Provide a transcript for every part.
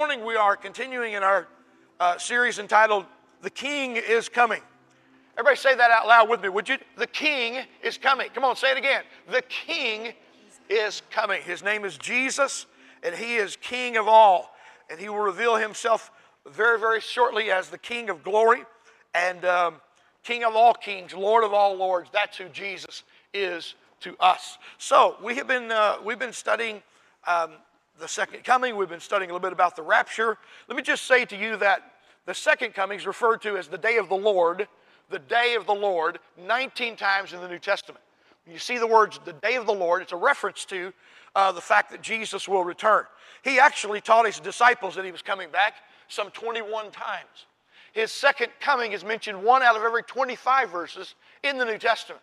morning we are continuing in our uh, series entitled The King is Coming. Everybody say that out loud with me, would you? The King is coming. Come on, say it again. The King is coming. His name is Jesus, and He is King of all. And He will reveal Himself very, very shortly as the King of glory and um, King of all kings, Lord of all lords. That's who Jesus is to us. So we have been uh, we've been studying um, the second coming. We've been studying a little bit about the rapture. Let me just say to you that the second coming is referred to as the day of the Lord, the day of the Lord, 19 times in the New Testament. When you see the words the day of the Lord, it's a reference to uh, the fact that Jesus will return. He actually taught his disciples that he was coming back some 21 times. His second coming is mentioned one out of every 25 verses in the New Testament.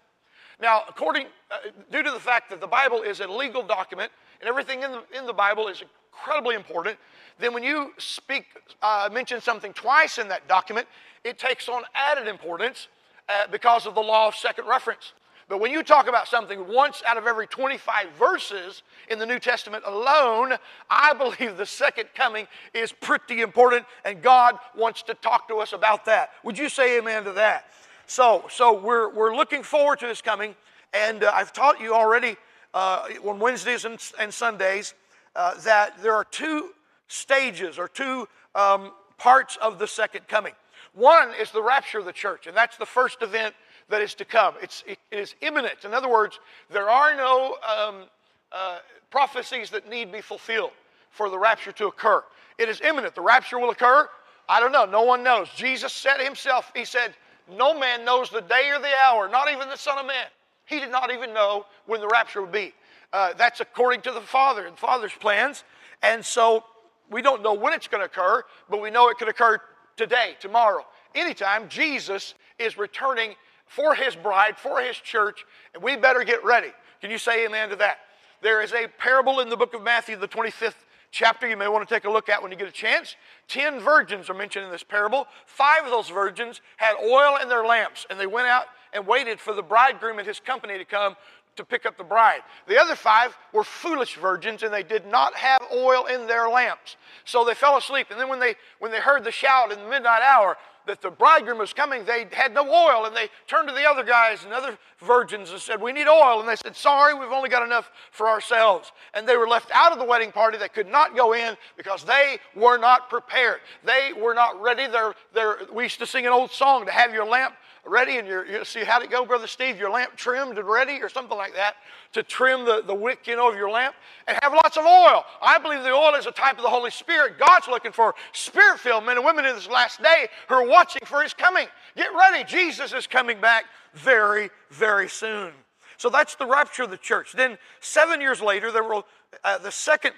Now, according, uh, due to the fact that the Bible is a legal document, and everything in the, in the Bible is incredibly important, then when you speak, uh, mention something twice in that document, it takes on added importance uh, because of the law of second reference. But when you talk about something once out of every 25 verses in the New Testament alone, I believe the second coming is pretty important, and God wants to talk to us about that. Would you say amen to that? So, so we're, we're looking forward to this coming, and uh, I've taught you already uh, on Wednesdays and, and Sundays uh, that there are two stages or two um, parts of the second coming. One is the rapture of the church, and that's the first event that is to come. It's, it, is imminent. In other words, there are no um, uh, prophecies that need be fulfilled for the rapture to occur. It is imminent. The rapture will occur. I don't know. No one knows. Jesus said himself, He said, No man knows the day or the hour, not even the Son of Man. He did not even know when the rapture would be. Uh, that's according to the Father and Father's plans. And so we don't know when it's going to occur, but we know it could occur today, tomorrow, anytime. Jesus is returning for his bride, for his church, and we better get ready. Can you say amen to that? There is a parable in the book of Matthew, the 25th chapter, you may want to take a look at when you get a chance. Ten virgins are mentioned in this parable. Five of those virgins had oil in their lamps, and they went out and waited for the bridegroom and his company to come to pick up the bride. The other five were foolish virgins and they did not have oil in their lamps. So they fell asleep. And then when they when they heard the shout in the midnight hour, that the bridegroom was coming, they had no oil, and they turned to the other guys and other virgins and said, We need oil. And they said, Sorry, we've only got enough for ourselves. And they were left out of the wedding party. They could not go in because they were not prepared. They were not ready. They're, they're, we used to sing an old song to have your lamp ready and you see how'd it go, Brother Steve? Your lamp trimmed and ready or something like that to trim the, the wick, you know, of your lamp and have lots of oil. I believe the oil is a type of the Holy Spirit. God's looking for spirit-filled men and women in this last day who are watching for his coming. Get ready. Jesus is coming back very, very soon. So that's the rapture of the church. Then seven years later, there will uh, the second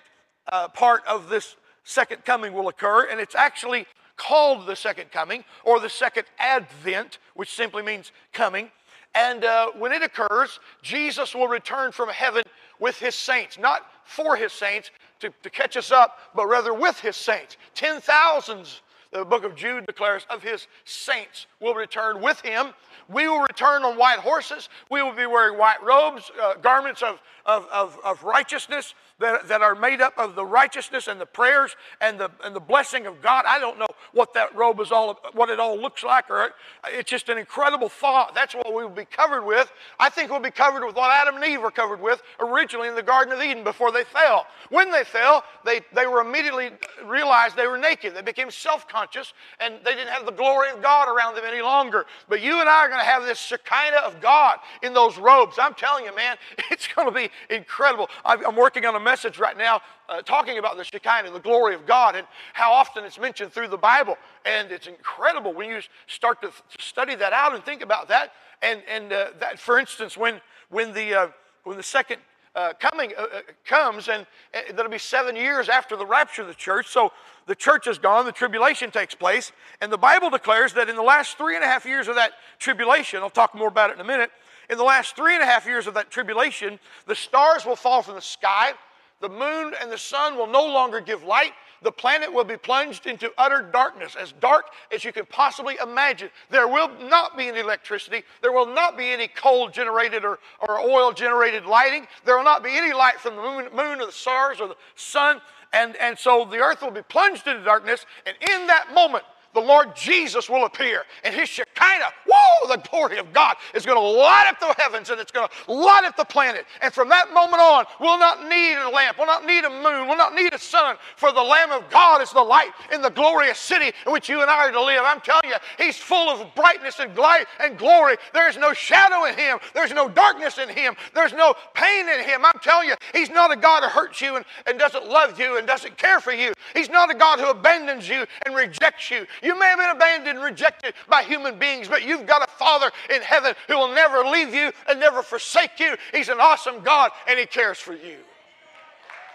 uh, part of this second coming will occur, and it's actually called the second coming or the second advent, which simply means coming. And uh, when it occurs, Jesus will return from heaven with his saints, not for his saints to, to catch us up, but rather with his saints. Ten thousands, the book of Jude declares, of his saints will return with him. We will return on white horses. We will be wearing white robes, uh, garments of, of, of, of righteousness that, that are made up of the righteousness and the prayers and the, and the blessing of God. I don't know what that robe is all, what it all looks like, or it's just an incredible thought. That's what we will be covered with. I think we'll be covered with what Adam and Eve were covered with originally in the Garden of Eden before they fell. When they fell, they, they were immediately realized they were naked. They became self-conscious and they didn't have the glory of God around them any longer. But you and I are going to have this Shekinah of God in those robes. I'm telling you, man, it's going to be incredible. I'm working on a message right now uh, talking about the Shekinah, the glory of God, and how often it's mentioned through the Bible. And it's incredible when you start to, study that out and think about that. And, and uh, that, for instance, when, when, the, uh, when the second uh, coming uh, uh, comes, and that'll be seven years after the rapture of the church. So the church is gone, the tribulation takes place, and the Bible declares that in the last three and a half years of that tribulation, I'll talk more about it in a minute, in the last three and a half years of that tribulation, the stars will fall from the sky, the moon and the sun will no longer give light, the planet will be plunged into utter darkness, as dark as you can possibly imagine. There will not be any electricity. There will not be any coal generated or, or oil generated lighting. There will not be any light from the moon, moon or the stars or the sun. And, and so the earth will be plunged into darkness. And in that moment, the Lord Jesus will appear. And his Shekinah, whoa, the glory of God is going to light up the heavens and it's going to light up the planet. And from that moment on, we'll not need a lamp, we'll not need a moon, we'll not need a sun, for the Lamb of God is the light in the glorious city in which you and I are to live. I'm telling you, he's full of brightness and light and glory. There's no shadow in him, there's no darkness in him, there's no pain in him. I'm telling you, he's not a God who hurts you and, and doesn't love you and doesn't care for you. He's not a God who abandons you and rejects you. You may have been abandoned and rejected by human beings, but you've got a Father in heaven who will never leave you and never forsake you. He's an awesome God and He cares for you.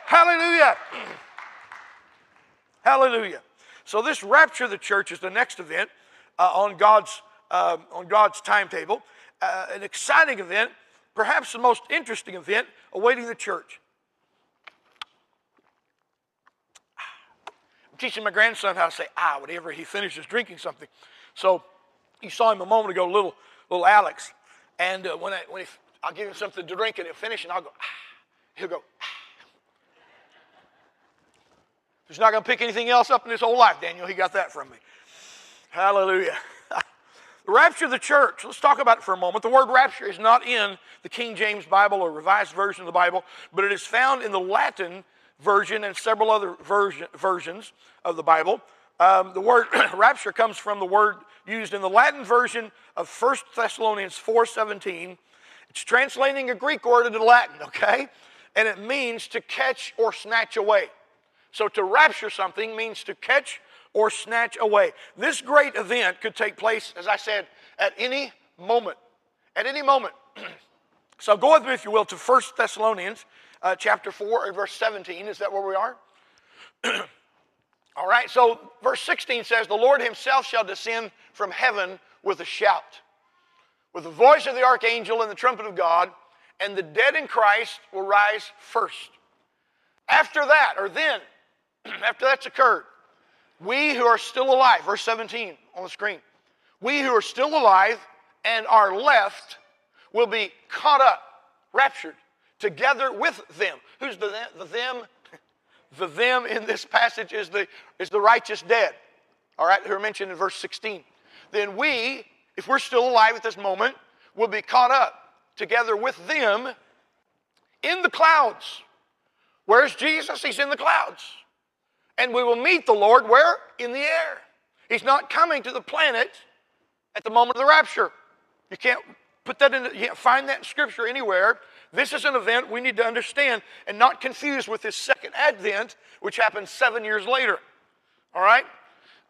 Hallelujah. Hallelujah. So, this rapture of the church is the next event uh, on, God's, uh, on God's timetable. Uh, an exciting event, perhaps the most interesting event awaiting the church. Teaching my grandson how to say ah whenever he finishes drinking something. So you saw him a moment ago, little little Alex, and uh, when I when he, I'll give him something to drink and he'll finish and I'll go ah, he'll go. Ah. He's not going to pick anything else up in his whole life, Daniel. He got that from me. Hallelujah. the rapture of the church. Let's talk about it for a moment. The word rapture is not in the King James Bible or Revised Version of the Bible, but it is found in the Latin version and several other version, versions of the Bible. Um, the word rapture comes from the word used in the Latin version of 1 Thessalonians 4.17. It's translating a Greek word into Latin, okay? And it means to catch or snatch away. So to rapture something means to catch or snatch away. This great event could take place, as I said, at any moment. At any moment. so go with me, if you will, to 1 Thessalonians uh, chapter 4 and verse 17. Is that where we are? All right, so verse 16 says, The Lord himself shall descend from heaven with a shout, with the voice of the archangel and the trumpet of God, and the dead in Christ will rise first. After that, or then, after that's occurred, we who are still alive, verse 17 on the screen, we who are still alive and are left will be caught up, raptured together with them. Who's the, the them? The them in this passage is the, is the righteous dead, all right, who are mentioned in verse 16. Then we, if we're still alive at this moment, will be caught up together with them in the clouds. Where's Jesus? He's in the clouds. And we will meet the Lord where? In the air. He's not coming to the planet at the moment of the rapture. You can't put that in, you can't find that in Scripture anywhere. This is an event we need to understand and not confuse with this second advent, which happens seven years later. All right?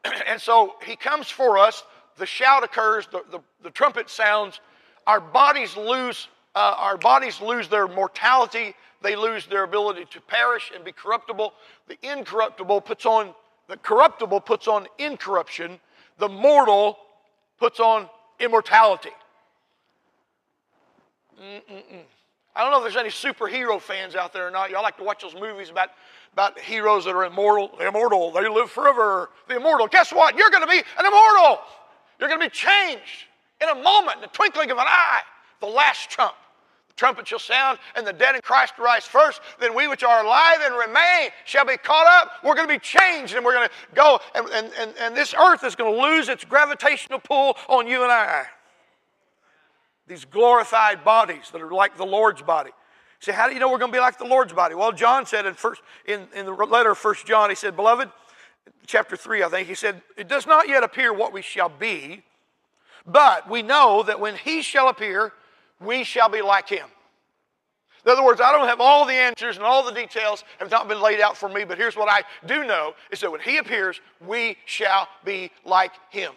And so he comes for us. The shout occurs, the, the, the trumpet sounds. Our bodies lose, uh, our bodies lose their mortality. They lose their ability to perish and be corruptible. The incorruptible puts on, the corruptible puts on incorruption. The mortal puts on immortality. Mm-mm-mm. I don't know if there's any superhero fans out there or not. Y'all like to watch those movies about, about heroes that are immortal. Immortal, they live forever. The immortal. Guess what? You're going to be an immortal. You're going to be changed in a moment, in the twinkling of an eye. The last trump. The trumpet shall sound, and the dead in Christ rise first. Then we which are alive and remain shall be caught up. We're going to be changed, and we're going to go, and, and, and, and this earth is going to lose its gravitational pull on you and I these glorified bodies that are like the Lord's body. Say, how do you know we're going to be like the Lord's body? Well, John said in first in, in the letter of First John, he said, Beloved, chapter 3, I think, he said, It does not yet appear what we shall be, but we know that when he shall appear, we shall be like him. In other words, I don't have all the answers and all the details have not been laid out for me, but here's what I do know is that when he appears, we shall be like him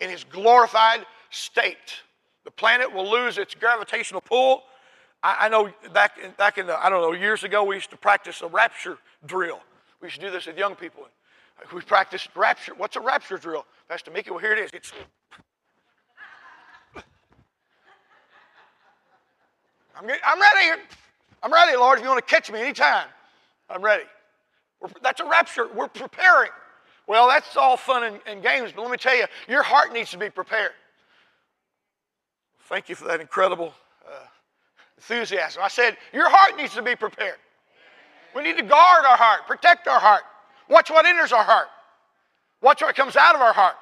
in his glorified state. The planet will lose its gravitational pull. I, I know back in, back in the, I don't know, years ago, we used to practice a rapture drill. We used to do this with young people. We practiced rapture. What's a rapture drill? Pastor Mickey, well, here it is. It's, I'm, I'm ready. I'm ready, Lord. If you want to catch me anytime, I'm ready. We're, that's a rapture. We're preparing. Well, that's all fun and, and games, but let me tell you, your heart needs to be prepared. Thank you for that incredible uh, enthusiasm. I said, Your heart needs to be prepared. We need to guard our heart, protect our heart. Watch what enters our heart. Watch what comes out of our heart.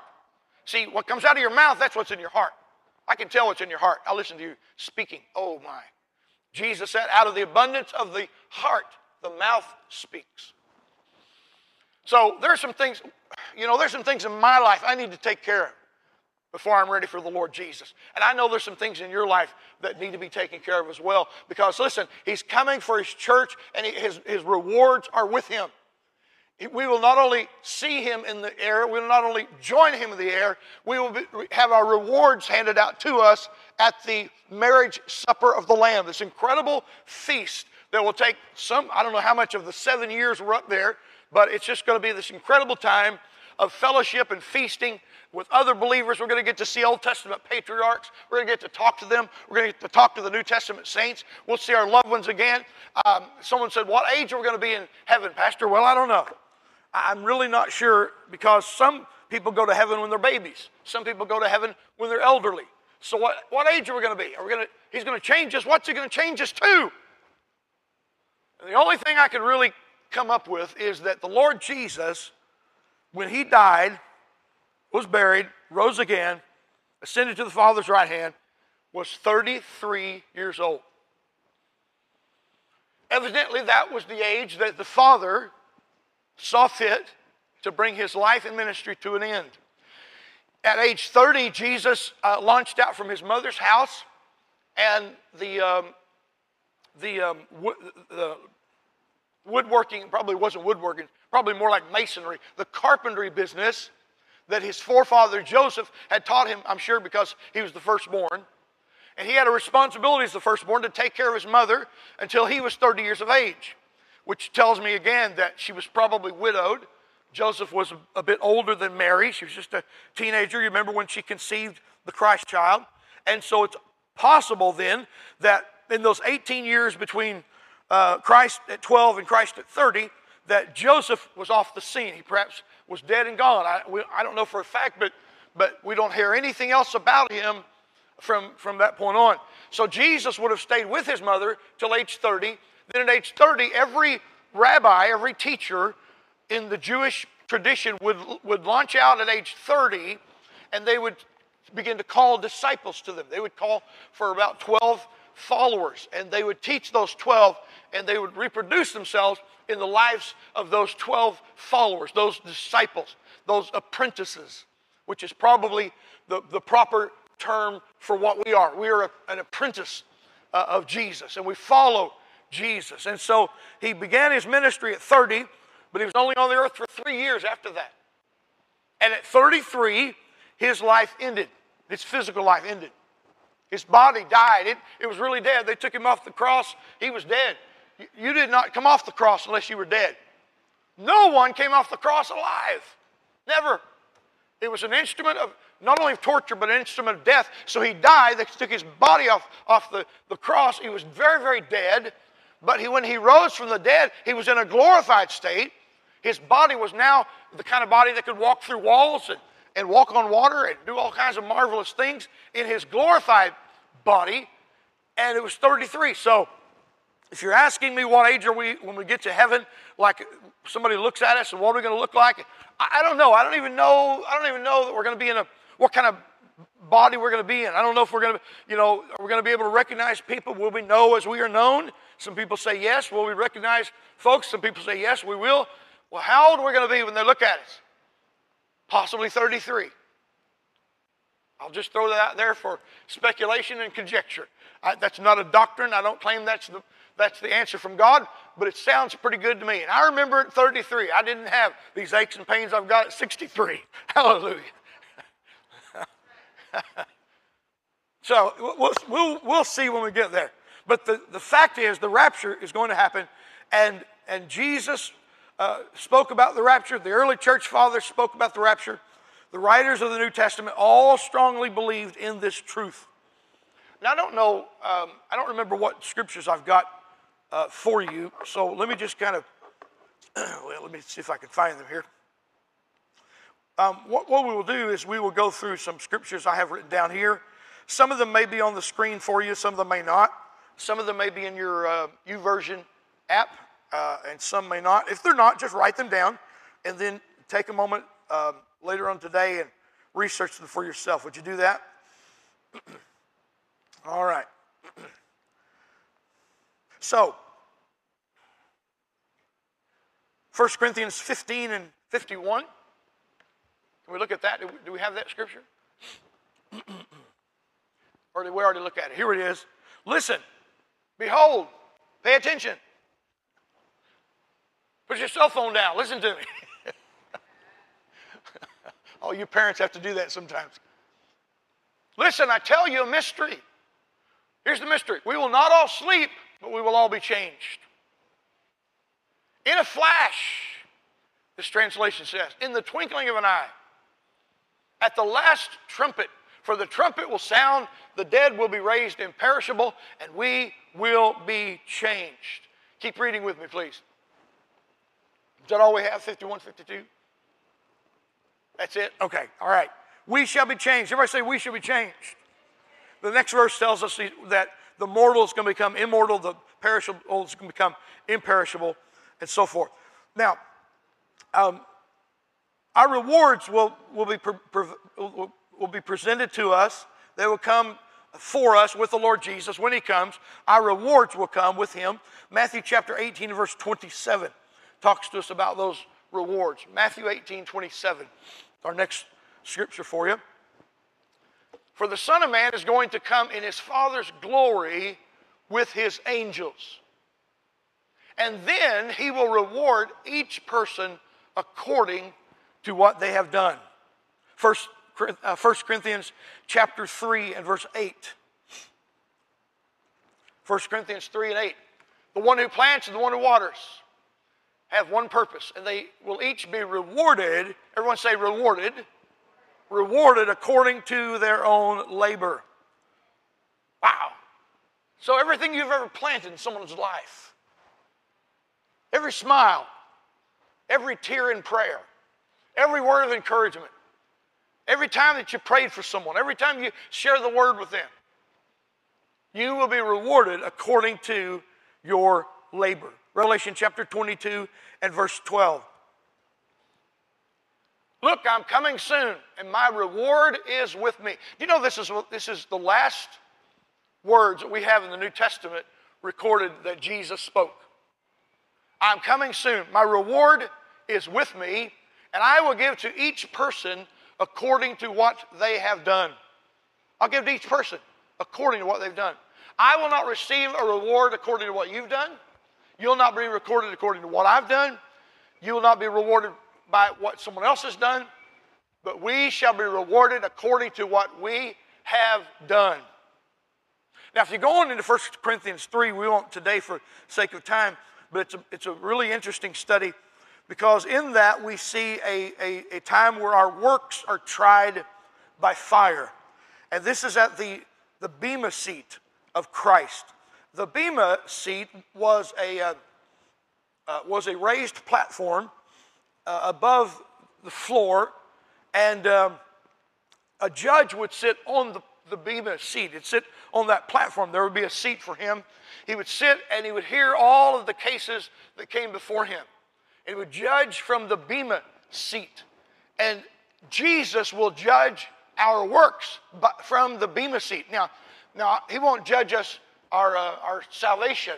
See, what comes out of your mouth, that's what's in your heart. I can tell what's in your heart. I listen to you speaking. Oh my. Jesus said, out of the abundance of the heart, the mouth speaks. So there's some things, you know, there's some things in my life I need to take care of before I'm ready for the Lord Jesus. And I know there's some things in your life that need to be taken care of as well. Because listen, He's coming for His church and his, his rewards are with Him. We will not only see Him in the air, we will not only join Him in the air, we will be, have our rewards handed out to us at the marriage supper of the Lamb, this incredible feast that will take some, I don't know how much of the seven years we're up there, but it's just going to be this incredible time of fellowship and feasting with other believers. We're going to get to see Old Testament patriarchs. We're going to get to talk to them. We're going to get to talk to the New Testament saints. We'll see our loved ones again. Um, someone said, What age are we going to be in heaven, Pastor? Well, I don't know. I'm really not sure because some people go to heaven when they're babies, some people go to heaven when they're elderly. So, what, what age are we going to be? Are we going to, he's going to change us. What's he going to change us to? And the only thing I can really come up with is that the Lord Jesus, when he died, was buried, rose again, ascended to the Father's right hand, was 33 years old. Evidently, that was the age that the Father saw fit to bring his life and ministry to an end. At age 30, Jesus uh, launched out from his mother's house, and the, um, the, um, the woodworking probably wasn't woodworking, probably more like masonry, the carpentry business that his forefather Joseph had taught him, I'm sure, because he was the firstborn. And he had a responsibility as the firstborn to take care of his mother until he was 30 years of age, which tells me again that she was probably widowed. Joseph was a, bit older than Mary. She was just a teenager. You remember when she conceived the Christ child? And so it's possible then that in those 18 years between uh, Christ at 12 and Christ at 30, that Joseph was off the scene. He perhaps was dead and gone. I, we, I don't know for a fact, but, but we don't hear anything else about him from, from that point on. So Jesus would have stayed with his mother till age 30. Then at age 30, every rabbi, every teacher in the Jewish tradition would, would launch out at age 30 and they would begin to call disciples to them. They would call for about 12 followers and they would teach those 12 and they would reproduce themselves in the lives of those 12 followers, those disciples, those apprentices, which is probably the, the proper term for what we are. We are a, an apprentice uh, of Jesus and we follow Jesus. And so he began his ministry at 30, but he was only on the earth for three years after that. And at 33, his life ended, his physical life ended. His body died. It, it was really dead. They took him off the cross. He was dead. You did not come off the cross unless you were dead. No one came off the cross alive. Never. It was an instrument of not only of torture, but an instrument of death. So he died. They took his body off, off the, the cross. He was very, very dead. But he, when he rose from the dead, he was in a glorified state. His body was now the kind of body that could walk through walls and, and walk on water and do all kinds of marvelous things in his glorified body. And it was 33. So if you're asking me what age are we when we get to heaven, like somebody looks at us and what are we going to look like? I, I don't know. I don't even know. I don't even know that we're going to be in a what kind of body we're going to be in. I don't know if we're going to, you know, are we going to be able to recognize people? Will we know as we are known? Some people say yes. Will we recognize folks? Some people say yes, we will. Well, how old are we going to be when they look at us? Possibly 33. I'll just throw that out there for speculation and conjecture. I, that's not a doctrine. I don't claim that's the, that's the answer from God, but it sounds pretty good to me. And I remember at 33, I didn't have these aches and pains I've got at 63. Hallelujah. so we'll, we'll, we'll see when we get there. But the, the fact is, the rapture is going to happen, and, and Jesus uh, spoke about the rapture. The early church fathers spoke about the rapture. The writers of the New Testament all strongly believed in this truth. Now, I don't know, um, I don't remember what scriptures I've got uh, for you. So let me just kind of, well, let me see if I can find them here. Um, what, what, we will do is we will go through some scriptures I have written down here. Some of them may be on the screen for you, some of them may not. Some of them may be in your uh, YouVersion app. uh, and some may not. If they're not, just write them down and then take a moment um, later on today and research them for yourself. Would you do that? All right. So, 1 Corinthians 15 and 51. Can we look at that? Do we have that scripture? or did we already look at it? Here it is. Listen, behold, pay attention. Put your cell phone down. Listen to me. oh, you parents have to do that sometimes. Listen, I tell you a mystery. Here's the mystery we will not all sleep, but we will all be changed. In a flash, this translation says, in the twinkling of an eye, at the last trumpet, for the trumpet will sound, the dead will be raised imperishable, and we will be changed. Keep reading with me, please. Is that all we have? 51, 52? That's it? Okay, all right. We shall be changed. Everybody say, We shall be changed. The next verse tells us that the mortal is going to become immortal, the perishable is going to become imperishable, and so forth. Now, um, our rewards will, will, be pre- pre- will, be presented to us. They will come for us with the Lord Jesus when He comes. Our rewards will come with Him. Matthew chapter 18, verse 27 talks to us about those rewards. Matthew 18, 27, our next scripture for you. For the Son of Man is going to come in his Father's glory with his angels. And then he will reward each person according to what they have done. First, uh, 1 Corinthians chapter 3 and verse 8. 1 Corinthians 3 and 8. The one who plants and the one who waters have one purpose, and they will each be rewarded. Everyone say rewarded rewarded according to their own labor. Wow. So, everything you've ever planted in someone's life, every smile, every tear in prayer, every word of encouragement, every time that you prayed for someone, every time you share the word with them, you will be rewarded according to your labor. Revelation chapter 22 and verse 12. Look, I'm coming soon, and my reward is with me. Do you know this is, this is the last words that we have in the New Testament recorded that Jesus spoke? I'm coming soon. My reward is with me, and I will give to each person according to what they have done. I'll give to each person according to what they've done. I will not receive a reward according to what you've done. You'll not be recorded according to what I've done. You will not be rewarded by what someone else has done, but we shall be rewarded according to what we have done. Now, if you go on into 1 Corinthians 3, we won't today for sake of time, but it's a, it's a really interesting study because in that we see a, a, a time where our works are tried by fire. And this is at the, the Bema seat of Christ. The Bema seat was a, uh, uh, was a raised platform uh, above the floor, and um, a judge would sit on the, the bema seat. He'd sit on that platform. There would be a seat for him. He would sit and he would hear all of the cases that came before him. And he would judge from the bema seat. And Jesus will judge our works from the bema seat. Now, now he won't judge us our, uh, our salvation.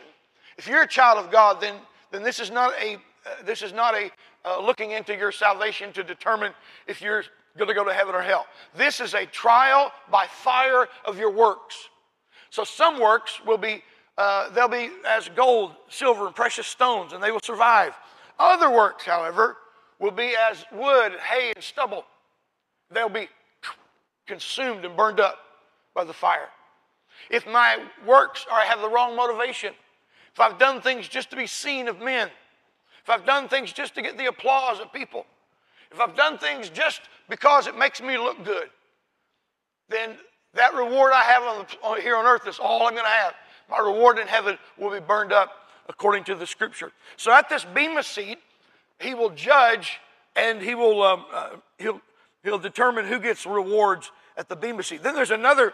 If you're a child of God, then, then this is not a, uh, this is not a uh, looking into your salvation to determine if you're going to go to heaven or hell. This is a trial by fire of your works. So some works will be, uh, they'll be as gold, silver, and precious stones, and they will survive. Other works, however, will be as wood, hay, and stubble. They'll be consumed and burned up by the fire. If my works are, I have the wrong motivation, if I've done things just to be seen of men, if I've done things just to get the applause of people, if I've done things just because it makes me look good, then that reward I have on the, on, here on earth is all I'm going to have. My reward in heaven will be burned up according to the scripture. So at this bema seat, he will judge and he will um, uh, he'll he'll determine who gets rewards at the bema seat. Then there's another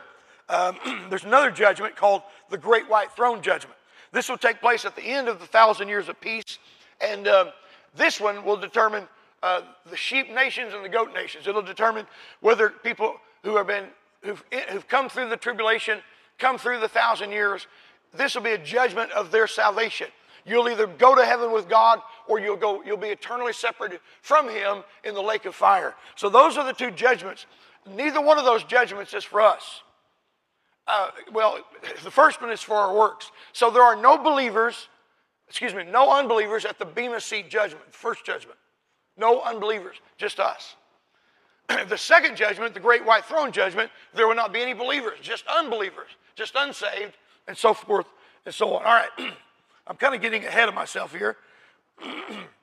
um, there's another judgment called the Great White Throne Judgment. This will take place at the end of the thousand years of peace. And um, this one will determine uh, the sheep nations and the goat nations. It'll determine whether people who have been who've, who've come through the tribulation, come through the thousand years, this will be a judgment of their salvation. You'll either go to heaven with God or you'll go you'll be eternally separated from him in the lake of fire. So those are the two judgments. Neither one of those judgments is for us. Uh, well, the first one is for our works. So there are no believers, excuse me, no unbelievers at the Bema Seat judgment, first judgment. No unbelievers, just us. the second judgment, the great white throne judgment, there will not be any believers, just unbelievers, just unsaved, and so forth and so on. All right, I'm kind of getting ahead of myself here.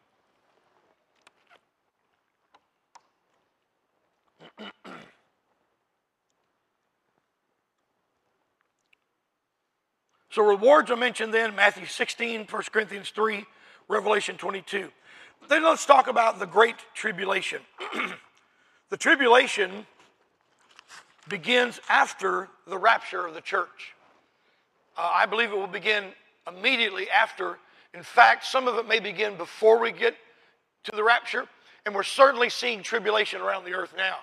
so rewards are mentioned then Matthew 16, 1 Corinthians 3, Revelation 22. Then let's talk about the Great Tribulation. the tribulation begins after the rapture of the church. Uh, I believe it will begin immediately after. In fact, some of it may begin before we get to the rapture. And we're certainly seeing tribulation around the earth now.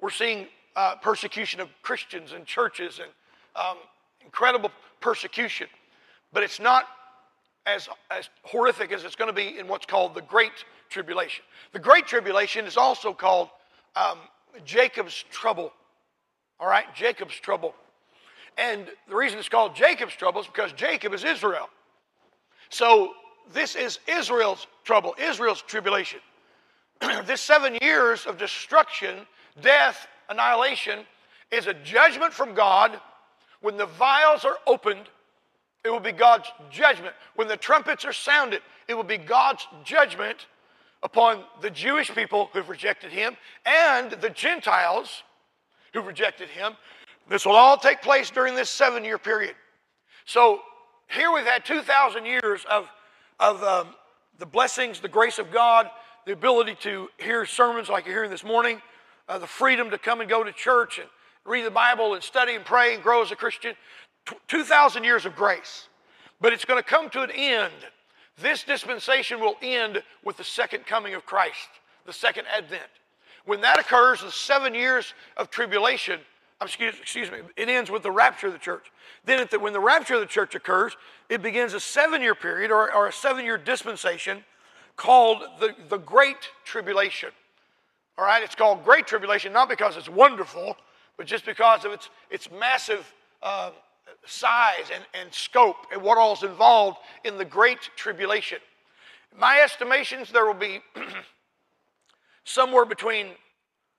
We're seeing uh, persecution of Christians and churches and um, incredible persecution. But it's not as, as horrific as it's going to be in what's called the Great Tribulation. The Great Tribulation is also called um, Jacob's trouble. All right, Jacob's trouble. And the reason it's called Jacob's trouble is because Jacob is Israel. So this is Israel's trouble, Israel's tribulation. this seven years of destruction, death, annihilation is a judgment from God when the vials are opened it will be God's judgment. When the trumpets are sounded, it will be God's judgment upon the Jewish people who've rejected him and the Gentiles who've rejected him. This will all take place during this seven year period. So here we've had 2,000 years of, of um, the blessings, the grace of God, the ability to hear sermons like you're hearing this morning, uh, the freedom to come and go to church and read the Bible and study and pray and grow as a Christian. 2,000 years of grace, but it's going to come to an end. This dispensation will end with the second coming of Christ, the second advent. When that occurs, the seven years of tribulation, excuse, excuse me, it ends with the rapture of the church. Then, the, when the rapture of the church occurs, it begins a seven year period or, or a seven year dispensation called the, the Great Tribulation. All right, it's called Great Tribulation not because it's wonderful, but just because of its, its massive uh, size and, and scope and what all is involved in the Great Tribulation. My estimations, there will be somewhere between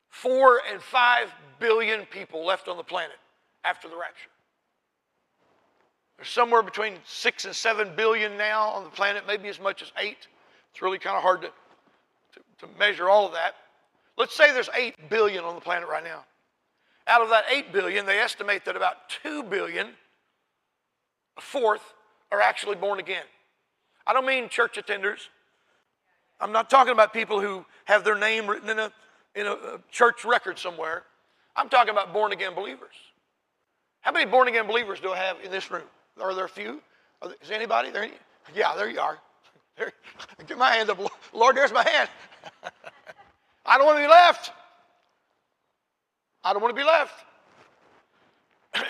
four and five billion people left on the planet after the rapture. There's somewhere between six and seven billion now on the planet, maybe as much as eight. It's really kind of hard to, to, to measure all of that. Let's say there's eight billion on the planet right now. Out of that 8 billion, they estimate that about 2 billion, a fourth, are actually born again. I don't mean church attenders. I'm not talking about people who have their name written in a, in a, church record somewhere. I'm talking about born again believers. How many born again believers do I have in this room? Are there a few? There, is anybody there? Yeah, there you are. There, get my hand up. Lord, there's my hand. I don't want to be left. I don't want to be left.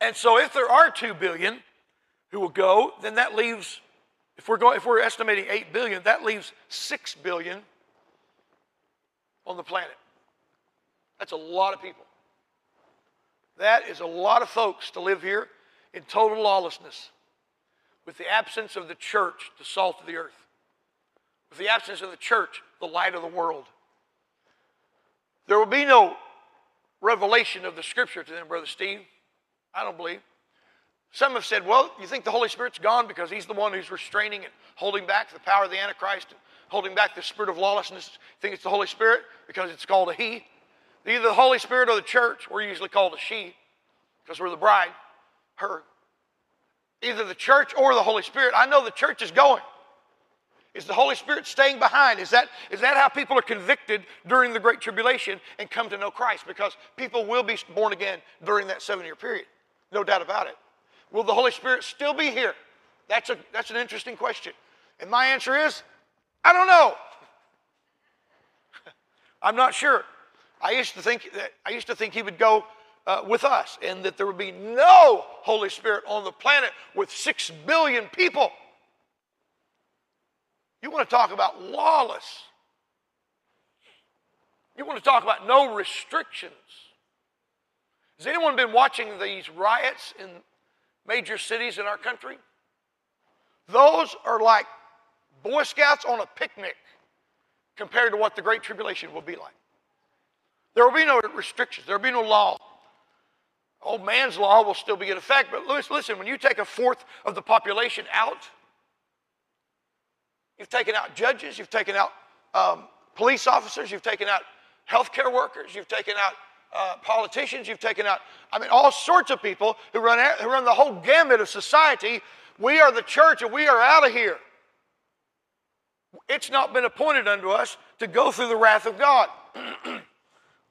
and so if there are 2 billion who will go, then that leaves if we're going if we're estimating 8 billion, that leaves 6 billion on the planet. That's a lot of people. That is a lot of folks to live here in total lawlessness with the absence of the church, the salt of the earth. With the absence of the church, the light of the world. There will be no revelation of the scripture to them, Brother Steve. I don't believe. Some have said, well, you think the Holy Spirit's gone because he's the one who's restraining and holding back the power of the Antichrist and holding back the spirit of lawlessness. Think it's the Holy Spirit because it's called a he. Either the Holy Spirit or the church. We're usually called a she because we're the bride, her. Either the church or the Holy Spirit. I know the church is going. Is the Holy Spirit staying behind? Is that, is that how people are convicted during the Great Tribulation and come to know Christ? Because people will be born again during that seven year period. No doubt about it. Will the Holy Spirit still be here? That's, a, that's an interesting question. And my answer is, I don't know. I'm not sure. I used to think that I used to think he would go uh, with us, and that there would be no Holy Spirit on the planet with six billion people. You want to talk about lawless? You want to talk about no restrictions? Has anyone been watching these riots in major cities in our country? Those are like Boy Scouts on a picnic compared to what the Great Tribulation will be like. There will be no restrictions, there will be no law. Old man's law will still be in effect, but listen, when you take a fourth of the population out, you've taken out judges, you've taken out um, police officers, you've taken out healthcare workers, you've taken out uh, politicians, you've taken out, I mean, all sorts of people who run, who run the whole gamut of society. We are the church and we are out of here. It's not been appointed unto us to go through the wrath of God. we'll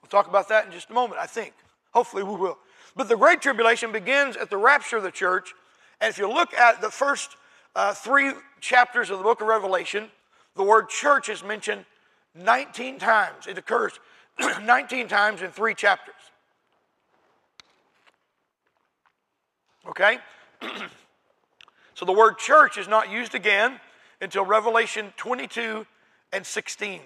talk about that in just a moment, I think. Hopefully, we will. But the Great Tribulation begins at the rapture of the church. And if you look at the first uh, three chapters of the book of Revelation, the word church is mentioned 19 times. It occurs 19 times in three chapters. Okay? so the word church is not used again until Revelation 22 and 16.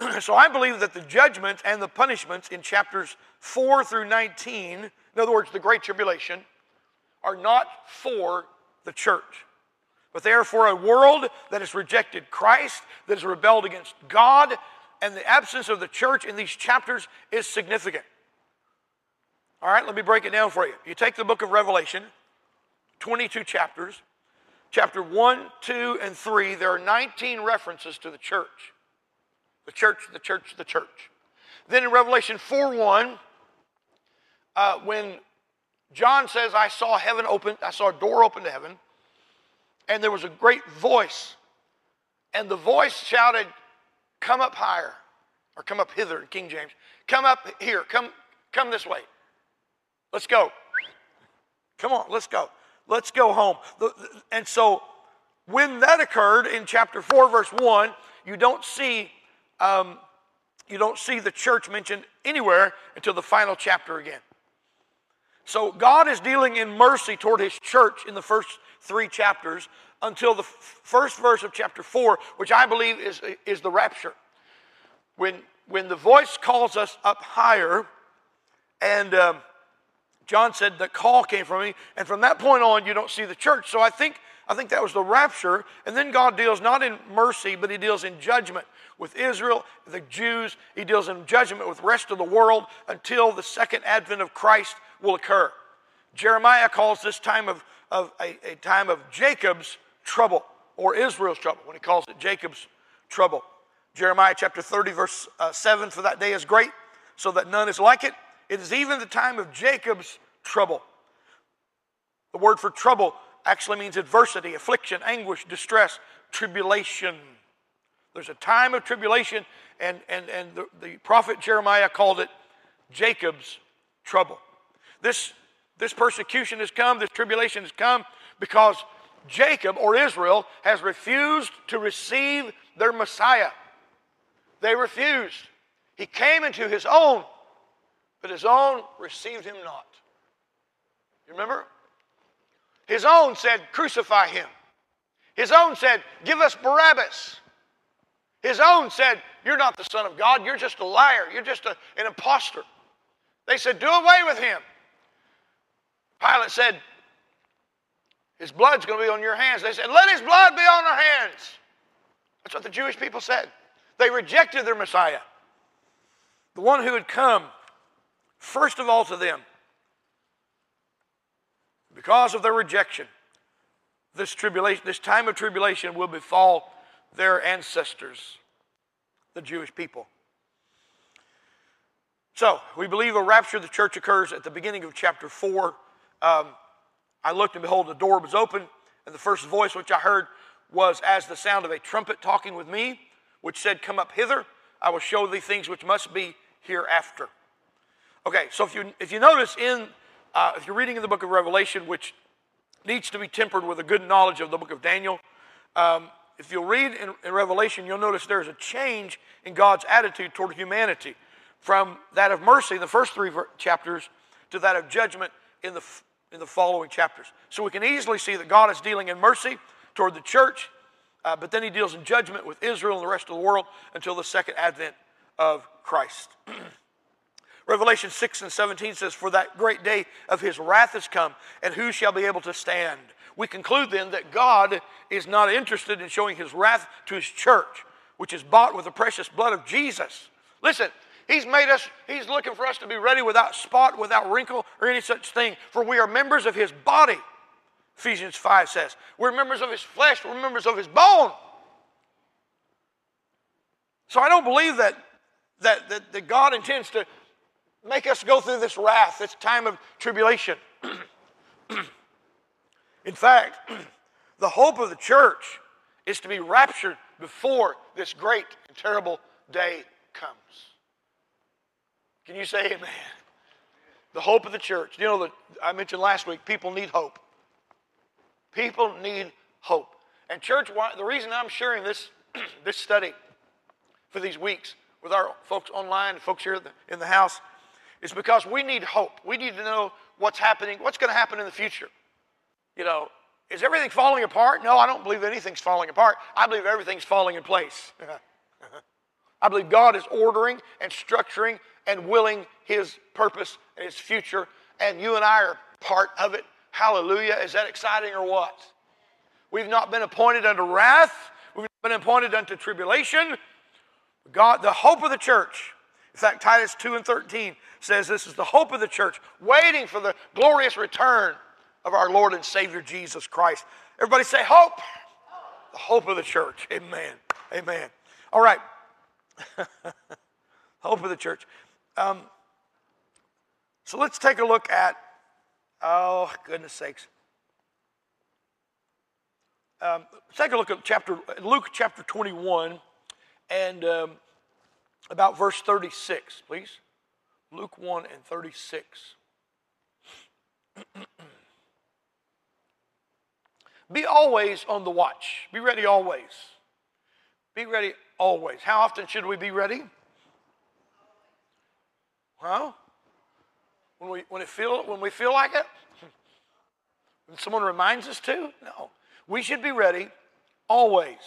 so I believe that the judgments and the punishments in chapters 4 through 19, in other words, the Great Tribulation, are not for the church, but they are for a world that has rejected Christ, that has rebelled against God, and the absence of the church in these chapters is significant. All right, let me break it down for you. You take the book of Revelation, 22 chapters, chapter 1, 2, and 3, there are 19 references to the church. The church, the church, the church. Then in Revelation 4 1, uh, when John says, I saw heaven open, I saw a door open to heaven, and there was a great voice. And the voice shouted, Come up higher, or come up hither in King James. Come up here, come, come this way. Let's go. Come on, let's go. Let's go home. And so when that occurred in chapter 4, verse 1, you don't see um, you don't see the church mentioned anywhere until the final chapter again. So God is dealing in mercy toward his church in the first three chapters until the f- first verse of chapter 4, which I believe is, is the rapture. When, when the voice calls us up higher, and um, John said the call came from me, and from that point on, you don't see the church. So I think, I think that was the rapture, and then God deals not in mercy, but he deals in judgment with Israel, the Jews. He deals in judgment with the rest of the world until the second advent of Christ will occur. Jeremiah calls this time of, of a, a time of Jacob's trouble or Israel's trouble when he calls it Jacob's trouble. Jeremiah chapter 30, verse uh, 7 For that day is great, so that none is like it. It is even the time of Jacob's trouble. The word for trouble actually means adversity, affliction, anguish, distress, tribulation. There's a time of tribulation, and, and, and the, the prophet Jeremiah called it Jacob's trouble. This, this persecution has come, this tribulation has come because Jacob or Israel has refused to receive their Messiah. They refused. He came into his own, but his own received him not. You remember? His own said, Crucify him. His own said, Give us Barabbas. His own said, You're not the Son of God. You're just a liar. You're just a, an impostor. They said, Do away with him. Pilate said, His blood's going to be on your hands. They said, Let his blood be on our hands. That's what the Jewish people said. They rejected their Messiah, the one who had come first of all to them. Because of their rejection, this tribulation, this time of tribulation will befall their ancestors, the Jewish people. So, we believe a rapture of the church occurs at the beginning of chapter 4. Um, I looked and behold, the door was open, and the first voice which I heard was as the sound of a trumpet talking with me, which said, Come up hither, I will show thee things which must be hereafter. Okay, so if you, if you notice in uh, if you're reading in the book of Revelation, which needs to be tempered with a good knowledge of the book of Daniel, um, if you'll read in, in Revelation, you'll notice there's a change in God's attitude toward humanity from that of mercy in the first three chapters to that of judgment in the, in the following chapters. So we can easily see that God is dealing in mercy toward the church, uh, but then he deals in judgment with Israel and the rest of the world until the second advent of Christ. Revelation 6 and 17 says, For that great day of his wrath is come, and who shall be able to stand? We conclude then that God is not interested in showing his wrath to his church, which is bought with the precious blood of Jesus. Listen, He's made us, He's looking for us to be ready without spot, without wrinkle, or any such thing, for we are members of His body. Ephesians 5 says, We're members of His flesh, we're members of His bone. So I don't believe that, that, that, that God intends to make us go through this wrath, this time of tribulation. In fact, the hope of the church is to be raptured before this great and terrible day comes. Can you say amen? The hope of the church. You know, that I mentioned last week, people need hope. People need hope. And church, the reason I'm sharing this, this study for these weeks with our folks online folks here in the house is because we need hope. We need to know what's happening, what's going to happen in the future. You know, is everything falling apart? No, I don't believe anything's falling apart. I believe everything's falling in place. I believe God is ordering and structuring and willing His purpose and His future, and you and I are part of it. Hallelujah. Is that exciting or what? We've not been appointed unto wrath, we've been appointed unto tribulation. God, the hope of the church. In fact, Titus 2 and 13 says this is the hope of the church, waiting for the glorious return of our Lord and Savior Jesus Christ. Everybody say hope. The hope of the church. Amen. Amen. All right. hope of the church. Um, so let's take a look at, oh, goodness sakes. Um, take a look at chapter Luke chapter 21 and um, about verse 36, please. Luke 1 and 36. Be always on the watch. Be ready always. Be ready always. How often should we be ready? Huh? When we, when, it feel, when we feel like it? When someone reminds us to? No. We should be ready always.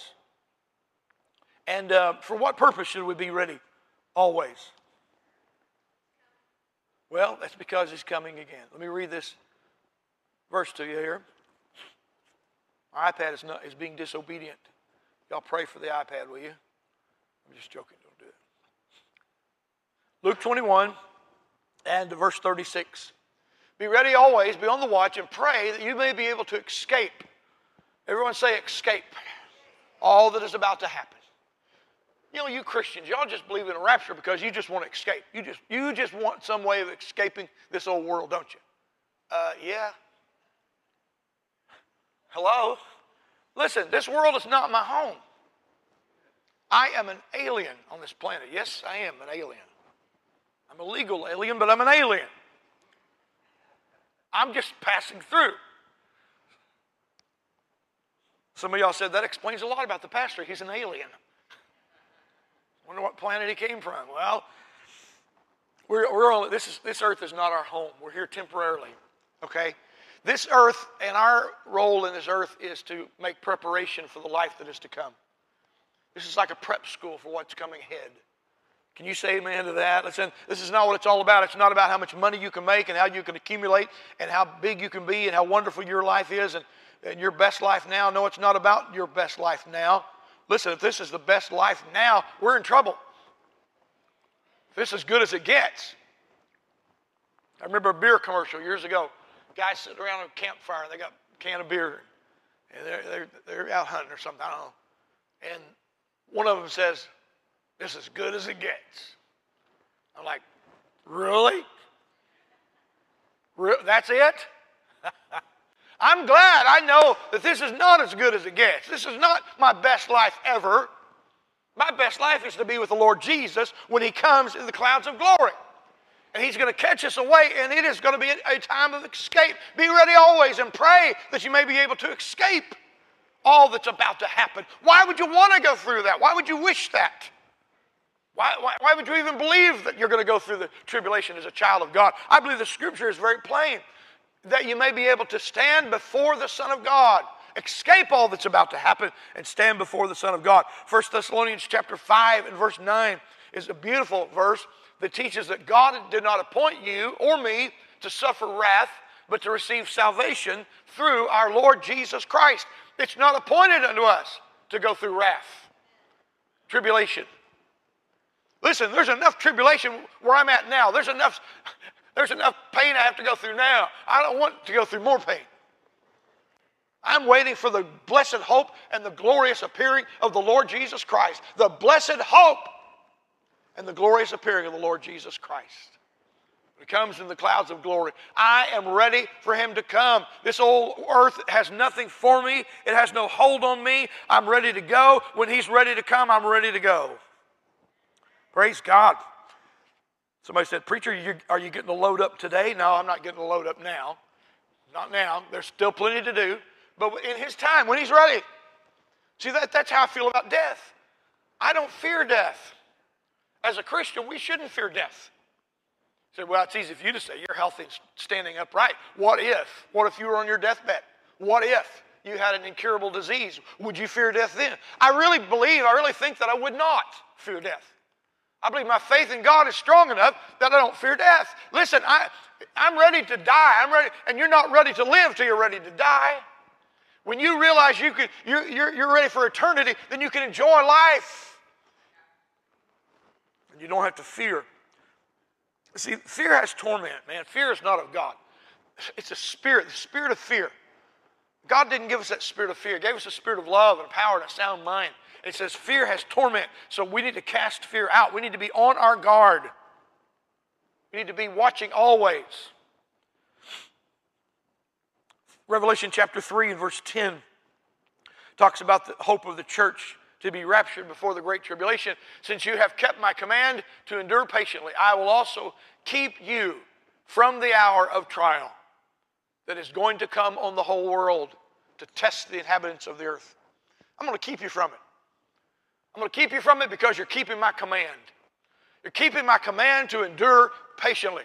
And uh, for what purpose should we be ready always? Well, that's because he's coming again. Let me read this verse to you here. My iPad is, not, is being disobedient. Y'all pray for the iPad, will you? I'm just joking. Luke 21 and verse 36. Be ready always, be on the watch, and pray that you may be able to escape. Everyone say, escape all that is about to happen. You know, you Christians, y'all just believe in a rapture because you just want to escape. You just, you just want some way of escaping this old world, don't you? Uh, yeah. Hello? Listen, this world is not my home. I am an alien on this planet. Yes, I am an alien. I'm a legal alien, but I'm an alien. I'm just passing through. Some of y'all said that explains a lot about the pastor. He's an alien. Wonder what planet he came from. Well, we're, we're only, this, is, this earth is not our home. We're here temporarily, okay? This earth and our role in this earth is to make preparation for the life that is to come. This is like a prep school for what's coming ahead. Can you say amen to that? Listen, this is not what it's all about. It's not about how much money you can make and how you can accumulate and how big you can be and how wonderful your life is and, and your best life now. No, it's not about your best life now. Listen, if this is the best life now, we're in trouble. If this is as good as it gets. I remember a beer commercial years ago. Guys sitting around a campfire and they got a can of beer and they're, they're, they're out hunting or something. I don't know. And one of them says, This is as good as it gets. I'm like, Really? Re- that's it? I'm glad I know that this is not as good as it gets. This is not my best life ever. My best life is to be with the Lord Jesus when He comes in the clouds of glory. And he's going to catch us away, and it is going to be a time of escape. Be ready always and pray that you may be able to escape all that's about to happen. Why would you want to go through that? Why would you wish that? Why, why, why, would you even believe that you're going to go through the tribulation as a child of God? I believe the scripture is very plain that you may be able to stand before the Son of God, escape all that's about to happen, and stand before the Son of God. 1 Thessalonians chapter 5 and verse 9 is a beautiful verse that teaches that God did not appoint you or me to suffer wrath, but to receive salvation through our Lord Jesus Christ. It's not appointed unto us to go through wrath, tribulation. Listen, there's enough tribulation where I'm at now. There's enough, there's enough pain I have to go through now. I don't want to go through more pain. I'm waiting for the blessed hope and the glorious appearing of the Lord Jesus Christ. The blessed hope and the glorious appearing of the Lord Jesus Christ. He comes in the clouds of glory. I am ready for him to come. This old earth has nothing for me, it has no hold on me. I'm ready to go. When he's ready to come, I'm ready to go. Praise God. Somebody said, Preacher, are you getting the load up today? No, I'm not getting the load up now. Not now. There's still plenty to do. But in his time, when he's ready. See, that, that's how I feel about death. I don't fear death. As a Christian, we shouldn't fear death. You say, well, it's easy for you to say you're healthy and standing upright. What if? What if you were on your deathbed? What if you had an incurable disease? Would you fear death then? I really believe, I really think that I would not fear death. I believe my faith in God is strong enough that I don't fear death. Listen, I, I'm ready to die. I'm ready, and you're not ready to live till you're ready to die. When you realize you could, you're, you're, you're ready for eternity, then you can enjoy life. And you don't have to fear. See, fear has torment, man. Fear is not of God. It's a spirit, the spirit of fear. God didn't give us that spirit of fear. He gave us a spirit of love and power and a sound mind. It says fear has torment, so we need to cast fear out. We need to be on our guard. We need to be watching always. Revelation chapter 3 and verse 10 talks about the hope of the church to be raptured before the great tribulation. Since you have kept my command to endure patiently, I will also keep you from the hour of trial that is going to come on the whole world to test the inhabitants of the earth. I'm going to keep you from it. I'm going to keep you from it because you're keeping my command. You're keeping my command to endure patiently.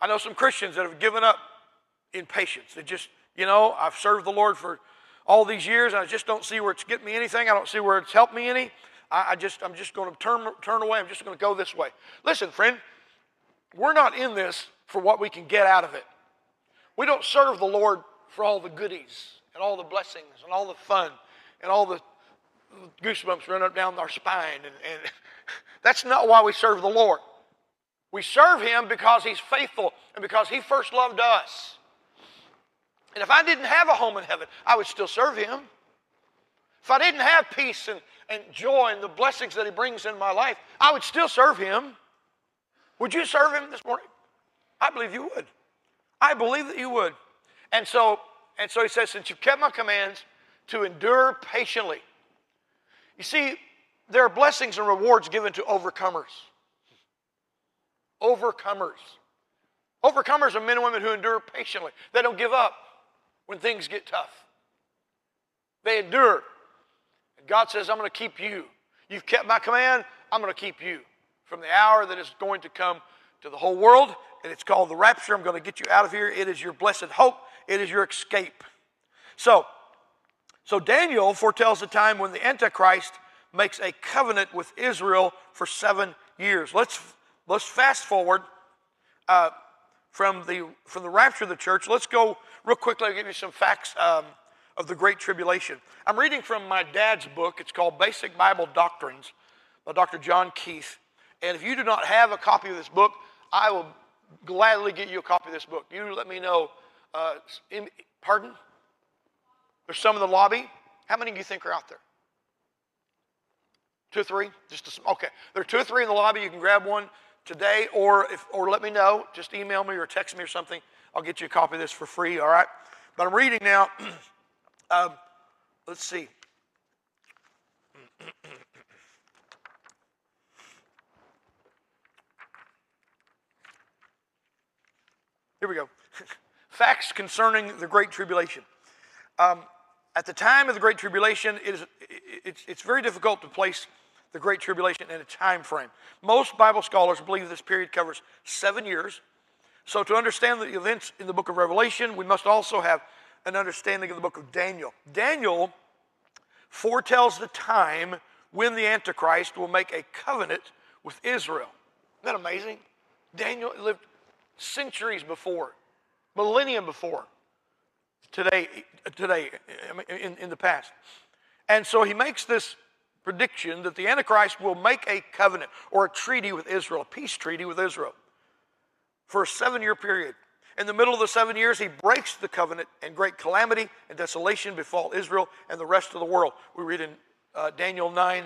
I know some Christians that have given up in patience. They just, you know, I've served the Lord for all these years and I just don't see where it's getting me anything. I don't see where it's helped me any. I, I just, I'm just going to turn, turn away. I'm just going to go this way. Listen, friend, we're not in this for what we can get out of it. We don't serve the Lord for all the goodies and all the blessings and all the fun and all the goosebumps run up down our spine. And, and that's not why we serve the Lord. We serve Him because He's faithful and because He first loved us. And if I didn't have a home in heaven, I would still serve Him. If I didn't have peace and, and joy and the blessings that He brings in my life, I would still serve Him. Would you serve Him this morning? I believe you would. I believe that you would. And so, and so He says, since you've kept my commands, to endure patiently. You see, there are blessings and rewards given to overcomers. Overcomers. Overcomers are men and women who endure patiently. They don't give up when things get tough. They endure. And God says, I'm going to keep you. You've kept my command, I'm going to keep you from the hour that is going to come to the whole world, and it's called the rapture. I'm going to get you out of here. It is your blessed hope, it is your escape. So, so Daniel foretells a time when the Antichrist makes a covenant with Israel for seven years. Let's, let's fast forward uh, from, the, from the rapture of the church. Let's go real quickly. I'll give you some facts um, of the Great Tribulation. I'm reading from my dad's book. It's called Basic Bible Doctrines by Dr. John Keith. And if you do not have a copy of this book, I will gladly get you a copy of this book. You let me know. Uh, in, pardon? There's some in the lobby. How many do you think are out there? Two or three? Just a, okay. There are two or three in the lobby. You can grab one today, or if or let me know. Just email me or text me or something. I'll get you a copy of this for free. All right. But I'm reading now. um, let's see. Here we go. Facts concerning the Great Tribulation. Um, at the time of the Great Tribulation, it is, it's, it's very difficult to place the Great Tribulation in a time frame. Most Bible scholars believe this period covers seven years. So, to understand the events in the book of Revelation, we must also have an understanding of the book of Daniel. Daniel foretells the time when the Antichrist will make a covenant with Israel. Isn't that amazing? Daniel lived centuries before, millennium before today, today in, in the past. And so he makes this prediction that the Antichrist will make a covenant or a treaty with Israel, a peace treaty with Israel, for a seven year period. In the middle of the seven years, he breaks the covenant, and great calamity and desolation befall Israel and the rest of the world. We read in uh, Daniel 9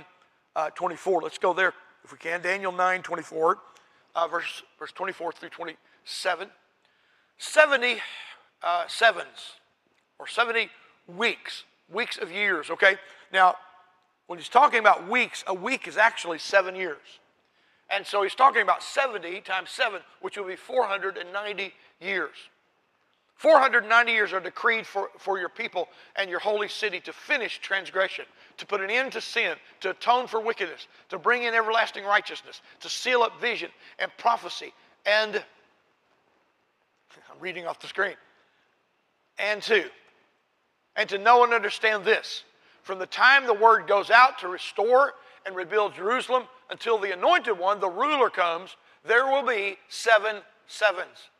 uh, 24. Let's go there if we can. Daniel 9 24, uh, verse, verse 24 through 27. 70 uh, sevens or 70 weeks, weeks of years, okay? Now, when he's talking about weeks, a week is actually seven years. And so he's talking about 70 times 7, which will be 490 years. 490 years are decreed for, for your people and your holy city to finish transgression, to put an end to sin, to atone for wickedness, to bring in everlasting righteousness, to seal up vision and prophecy, and I'm reading off the screen, and to and to know and understand this from the time the word goes out to restore and rebuild Jerusalem until the anointed one, the ruler, comes, there will be seven sevens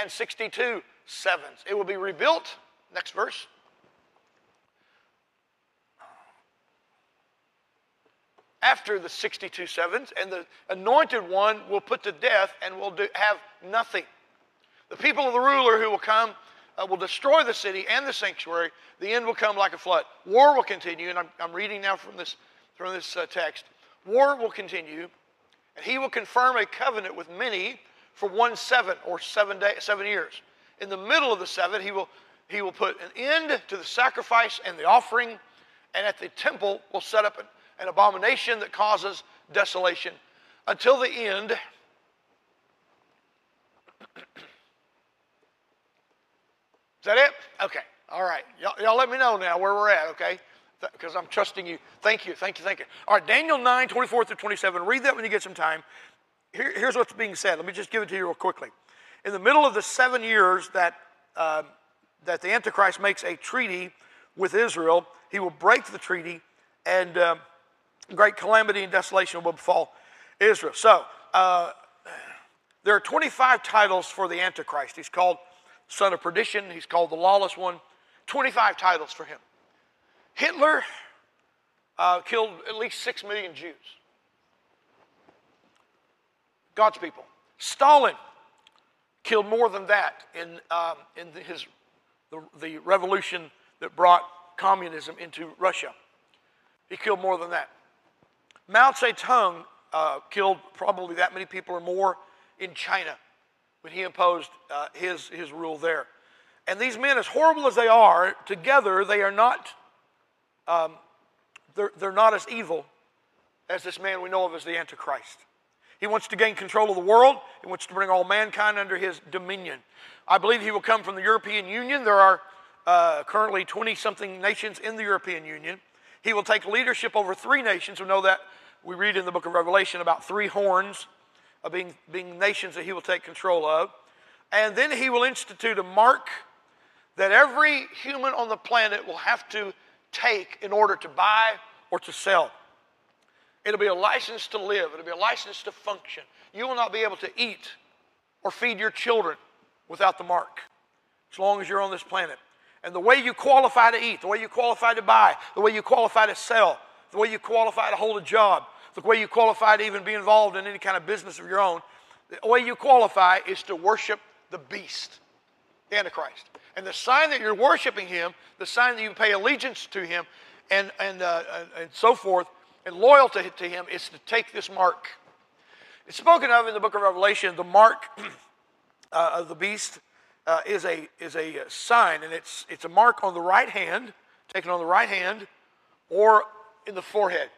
and 62 sevens. It will be rebuilt. Next verse. After the 62 sevens, and the anointed one will put to death and will do, have nothing. The people of the ruler who will come uh, will destroy the city and the sanctuary. The end will come like a flood. War will continue, and I'm, I'm reading now from this, from this uh, text. War will continue, and he will confirm a covenant with many for one seven or seven, day, seven years. In the middle of the seven, he will, he will put an end to the sacrifice and the offering, and at the temple will set up an, an abomination that causes desolation until the end. Is that it? Okay. All right. Y'all, y'all let me know now where we're at, okay? Because I'm trusting you. Thank you. Thank you. Thank you. All right. Daniel 9, 24 through 27. Read that when you get some time. Here, here's what's being said. Let me just give it to you real quickly. In the middle of the seven years that, uh, that the Antichrist makes a treaty with Israel, he will break the treaty and uh, great calamity and desolation will befall Israel. So, uh, there are 25 titles for the Antichrist. He's called son of perdition. He's called the lawless one. 25 titles for him. Hitler uh, killed at least 6 million Jews. God's people. Stalin killed more than that in, um, in the, his, the, the revolution that brought communism into Russia. He killed more than that. Mao Zedong uh, killed probably that many people or more in China when he imposed uh, his, his rule there. And these men, as horrible as they are, together they are not, um, they're, they're not as evil as this man we know of as the Antichrist. He wants to gain control of the world. He wants to bring all mankind under his dominion. I believe he will come from the European Union. There are uh, currently 20 something nations in the European Union. He will take leadership over three nations. We know that we read in the book of Revelation about three horns of being, being nations that he will take control of. And then he will institute a mark that every human on the planet will have to take in order to buy or to sell. It'll be a license to live, it'll be a license to function. You will not be able to eat or feed your children without the mark as long as you're on this planet. And the way you qualify to eat, the way you qualify to buy, the way you qualify to sell, the way you qualify to hold a job, the way you qualify to even be involved in any kind of business of your own, the way you qualify is to worship the beast, the Antichrist. And the sign that you're worshiping him, the sign that you pay allegiance to him, and, and, uh, and so forth, and loyalty to him is to take this mark. It's spoken of in the book of Revelation. The mark uh, of the beast uh, is, a, is a sign, and it's, it's a mark on the right hand, taken on the right hand, or in the forehead.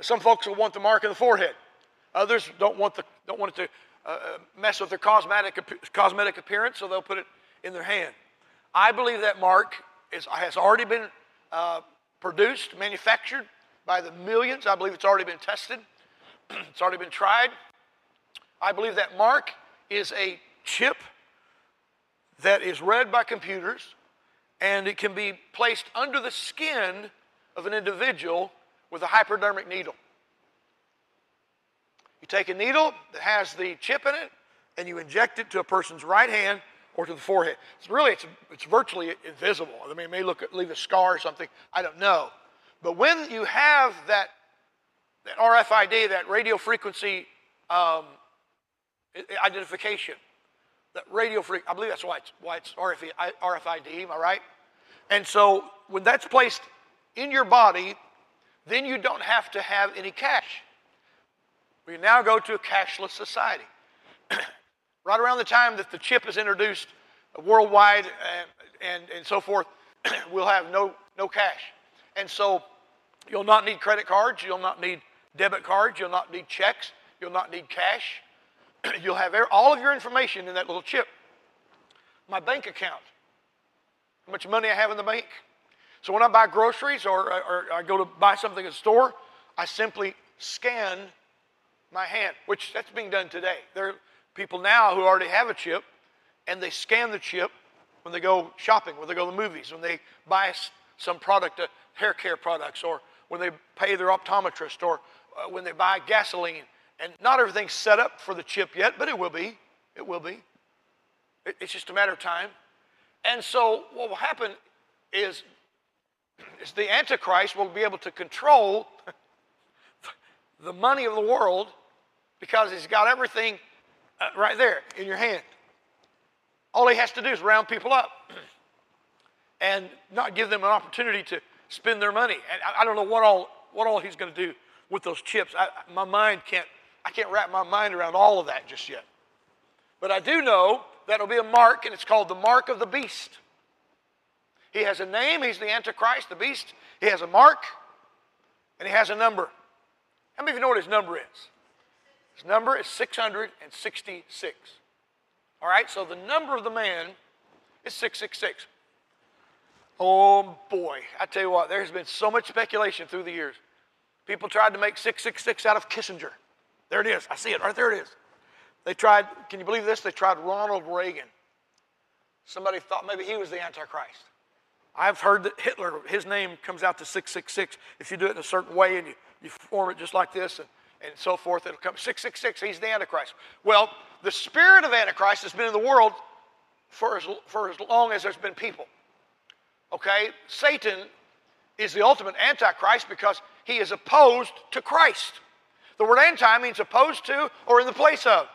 Some folks will want the mark in the forehead. Others don't want, the, don't want it to uh, uh, mess with their cosmetic, cosmetic appearance, so they'll put it in their hand. I believe that mark is, has already been uh, produced, manufactured by the millions. I believe it's already been tested, it's already been tried. I believe that mark is a chip that is read by computers and it can be placed under the skin of an individual with a hypodermic needle. You take a needle that has the chip in it and you inject it to a person's right hand or to the forehead. It's really, it's, it's virtually invisible. I mean, it may look, leave a scar or something. I don't know. But when you have that, that RFID, that radio frequency um, identification, that radio frequency, I believe that's why it's, why it's RFID, am I right? And so when that's placed in your body, then you don't have to have any cash. We now go to a cashless society. right around the time that the chip is introduced uh, worldwide and, and, and so forth, we'll have no, no cash. And so you'll not need credit cards, you'll not need debit cards, you'll not need checks, you'll not need cash. you'll have all of your information in that little chip. My bank account, how much money I have in the bank. So when I buy groceries or, or, or I go to buy something at a store, I simply scan my hand, which that's being done today. There are people now who already have a chip, and they scan the chip when they go shopping, when they go to the movies, when they buy some product, uh, hair care products, or when they pay their optometrist, or uh, when they buy gasoline. And not everything's set up for the chip yet, but it will be. It will be. It, it's just a matter of time. And so what will happen is the Antichrist will be able to control the money of the world because he's got everything uh, right there in your hand. All he has to do is round people up and not give them an opportunity to spend their money. And I, I don't know what all, what all he's going to do with those chips. I, my mind can't, I can't wrap my mind around all of that just yet. But I do know that'll be a mark, and it's called the mark of the beast. He has a name, he's the Antichrist, the beast. He has a mark, and he has a number. How many of you know what his number is? His number is 666. All right, so the number of the man is 666. Oh boy, I tell you what, there's been so much speculation through the years. People tried to make 666 out of Kissinger. There it is. I see it right there it is. They tried, can you believe this? They tried Ronald Reagan. Somebody thought maybe he was the Antichrist. I've heard that Hitler, his name comes out to 666 if you do it in a certain way and you, you form it just like this. And and so forth. It'll come 666. He's the Antichrist. Well, the spirit of Antichrist has been in the world for as, for as long as there's been people. Okay? Satan is the ultimate Antichrist because he is opposed to Christ. The word anti means opposed to or in the place of.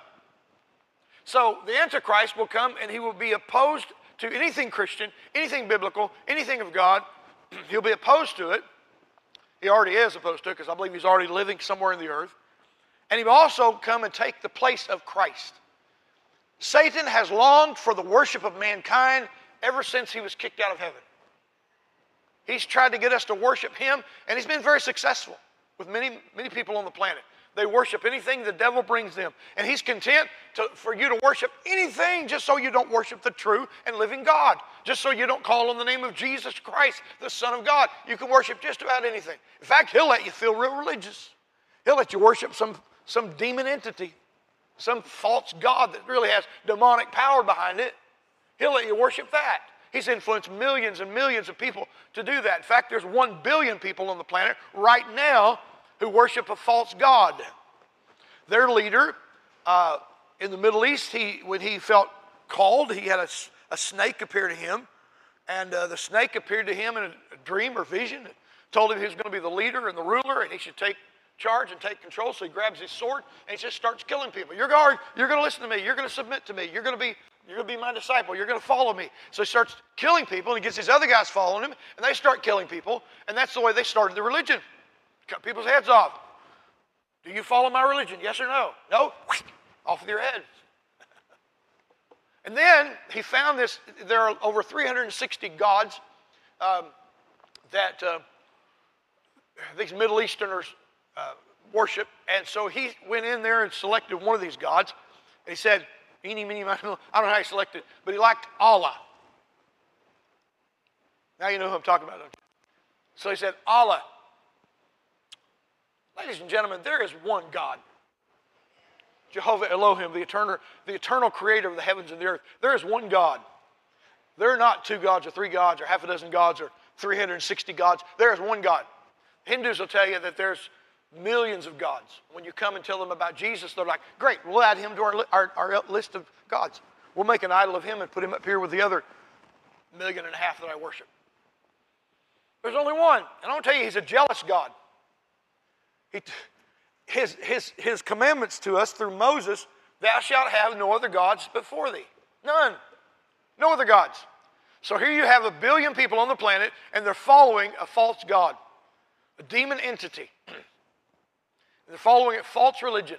So the Antichrist will come and he will be opposed to anything Christian, anything biblical, anything of God. He'll be opposed to it. He already is opposed to it because I believe he's already living somewhere in the earth. And he will also come and take the place of Christ. Satan has longed for the worship of mankind ever since he was kicked out of heaven. He's tried to get us to worship him, and he's been very successful with many, many people on the planet. They worship anything the devil brings them. And he's content to, for you to worship anything just so you don't worship the true and living God. Just so you don't call on the name of Jesus Christ, the Son of God. You can worship just about anything. In fact, he'll let you feel real religious. He'll let you worship some, some demon entity, some false God that really has demonic power behind it. He'll let you worship that. He's influenced millions and millions of people to do that. In fact, there's one billion people on the planet right now who worship a false god. Their leader uh, in the Middle East, he, when he felt called, he had a, a snake appear to him. And uh, the snake appeared to him in a, a dream or vision, told him he was going to be the leader and the ruler, and he should take charge and take control. So he grabs his sword and he just starts killing people. You're guard, you're going to listen to me. You're going to submit to me. You're going to be you're going to be my disciple. You're going to follow me. So he starts killing people, and he gets these other guys following him, and they start killing people, and that's the way they started the religion cut people's heads off. Do you follow my religion? Yes or no? No? Off with your head. and then he found this there are over 360 gods um, that uh, these Middle Easterners uh, worship. And so he went in there and selected one of these gods And He said, eeny, meeny, I don't know how he selected, but he liked Allah. Now you know who I'm talking about? So he said, Allah. Ladies and gentlemen, there is one God. Jehovah Elohim, the eternal, the eternal creator of the heavens and the earth. There is one God. There are not two gods or three gods or half a dozen gods or 360 gods. There is one God. Hindus will tell you that there's millions of gods. When you come and tell them about Jesus, they're like, great, we'll add him to our, our, our list of gods. We'll make an idol of him and put him up here with the other million and a half that I worship. There's only one. And I want to tell you, he's a jealous God. He, his, his, his commandments to us through Moses thou shalt have no other gods before thee. None. No other gods. So here you have a billion people on the planet, and they're following a false God, a demon entity. they're following a false religion.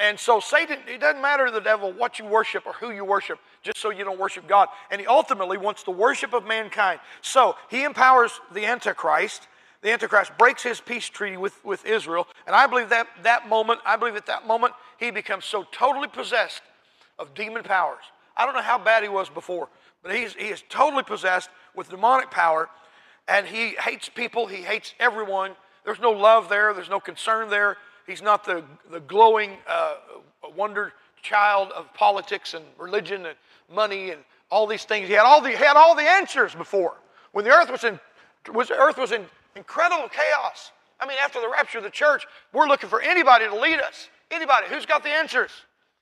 And so Satan, it doesn't matter to the devil what you worship or who you worship, just so you don't worship God. And he ultimately wants the worship of mankind. So he empowers the Antichrist. The Antichrist breaks his peace treaty with, with Israel. And I believe that that moment, I believe at that moment, he becomes so totally possessed of demon powers. I don't know how bad he was before, but he's, he is totally possessed with demonic power. And he hates people, he hates everyone. There's no love there, there's no concern there. He's not the, the glowing uh, wonder child of politics and religion and money and all these things. He had all the, he had all the answers before. When the earth was in, was, earth was in incredible chaos. I mean, after the rapture of the church, we're looking for anybody to lead us. Anybody who's got the answers.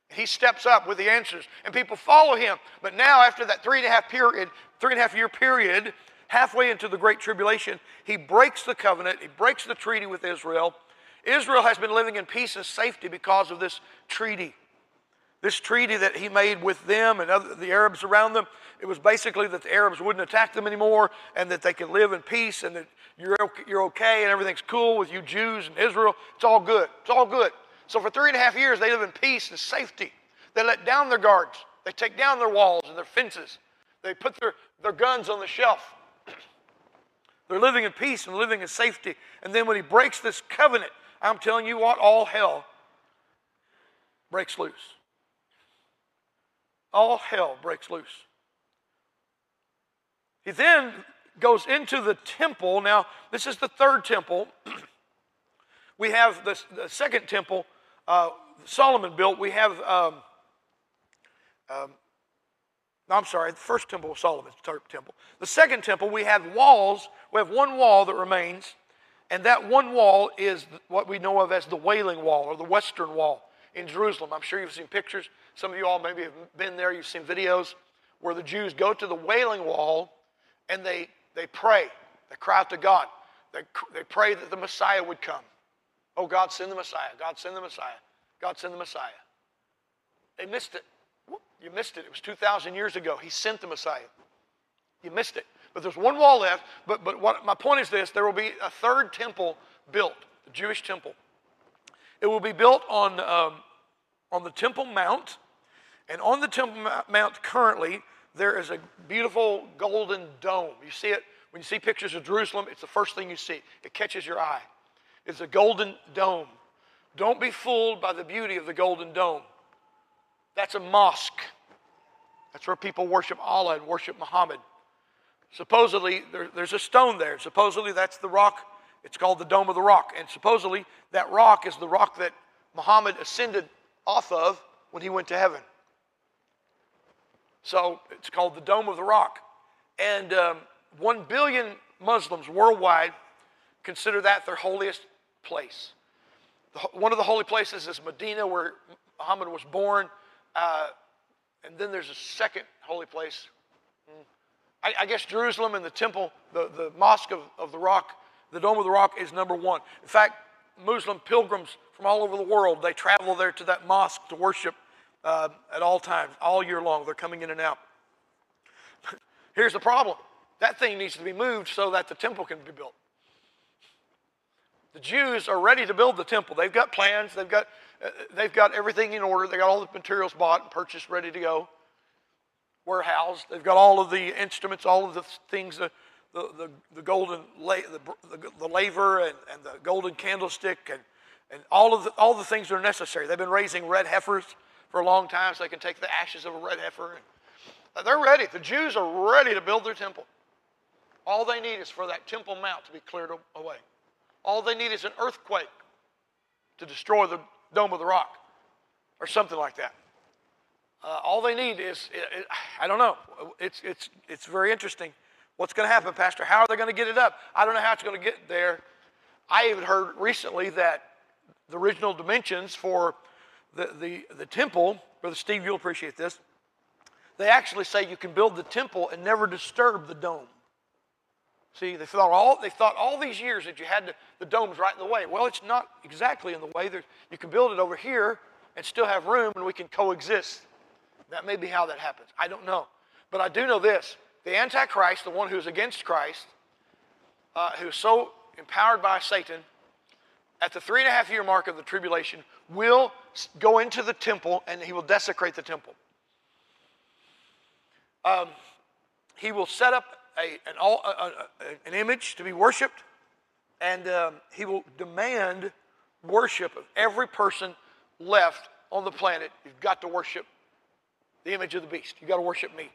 He steps up with the answers, and people follow him. But now, after that three and a half period, three and a half year period, halfway into the Great Tribulation, he breaks the covenant, he breaks the treaty with Israel, Israel has been living in peace and safety because of this treaty. This treaty that he made with them and other, the Arabs around them, it was basically that the Arabs wouldn't attack them anymore and that they could live in peace and that you're, you're okay and everything's cool with you Jews and Israel. It's all good. It's all good. So for three and a half years, they live in peace and safety. They let down their guards, they take down their walls and their fences, they put their, their guns on the shelf. They're living in peace and living in safety. And then when he breaks this covenant, I'm telling you what, all hell breaks loose. All hell breaks loose. He then goes into the temple. Now, this is the third temple. we have the, the second temple uh, Solomon built. We have, um, um, I'm sorry, the first temple was Solomon's temple. The second temple, we have walls. We have one wall that remains and that one wall is what we know of as the Wailing Wall or the Western Wall in Jerusalem. I'm sure you've seen pictures. Some of you all maybe have been there. You've seen videos where the Jews go to the Wailing Wall and they, they pray. They cry out to God. They, they pray that the Messiah would come. Oh, God, send the Messiah. God, send the Messiah. God, send the Messiah. They missed it. You missed it. It was 2,000 years ago. He sent the Messiah. You missed it. But there's one wall left. But, but what, my point is this there will be a third temple built, the Jewish temple. It will be built on, um, on the Temple Mount. And on the Temple Mount currently, there is a beautiful golden dome. You see it when you see pictures of Jerusalem, it's the first thing you see. It catches your eye. It's a golden dome. Don't be fooled by the beauty of the golden dome. That's a mosque. That's where people worship Allah and worship Muhammad. Supposedly, there, there's a stone there. Supposedly, that's the rock. It's called the Dome of the Rock. And supposedly, that rock is the rock that Muhammad ascended off of when he went to heaven. So it's called the Dome of the Rock. And um, one billion Muslims worldwide consider that their holiest place. The, one of the holy places is Medina, where Muhammad was born. Uh, and then there's a second holy place. I, I, guess Jerusalem and the temple, the, the mosque of, of the rock, the Dome of the Rock is number one. In fact, Muslim pilgrims from all over the world, they travel there to that mosque to worship uh, at all times, all year long. They're coming in and out. Here's the problem that thing needs to be moved so that the temple can be built. The Jews are ready to build the temple. They've got plans, they've got, uh, they've got everything in order, they've got all the materials bought and purchased, ready to go warehouse. They've got all of the instruments, all of the things, the, the, the, the golden la- the, the, the, laver and, and the golden candlestick and, and all of the, all the things that are necessary. They've been raising red heifers for a long time so they can take the ashes of a red heifer. And they're ready. The Jews are ready to build their temple. All they need is for that Temple Mount to be cleared away. All they need is an earthquake to destroy the Dome of the Rock or something like that. Uh, all they need is, it, it, I don't know. It's, it's, it's very interesting. What's going to happen, Pastor? How are they going to get it up? I don't know how it's going to get there. I even heard recently that the original dimensions for the, the, the temple, Brother Steve, you'll appreciate this. They actually say you can build the temple and never disturb the dome. See, they thought all, they thought all these years that you had to, the dome's right in the way. Well, it's not exactly in the way. There's, you can build it over here and still have room and we can coexist. That may be how that happens. I don't know. But I do know this the Antichrist, the one who's against Christ, uh, who's so empowered by Satan, at the three and a half year mark of the tribulation, will go into the temple and he will desecrate the temple. Um, he will set up a, an, a, a, an, image to be worshiped, and um, he will demand worship of every person left on the planet. You've got to worship the image of the beast. You've got to worship me.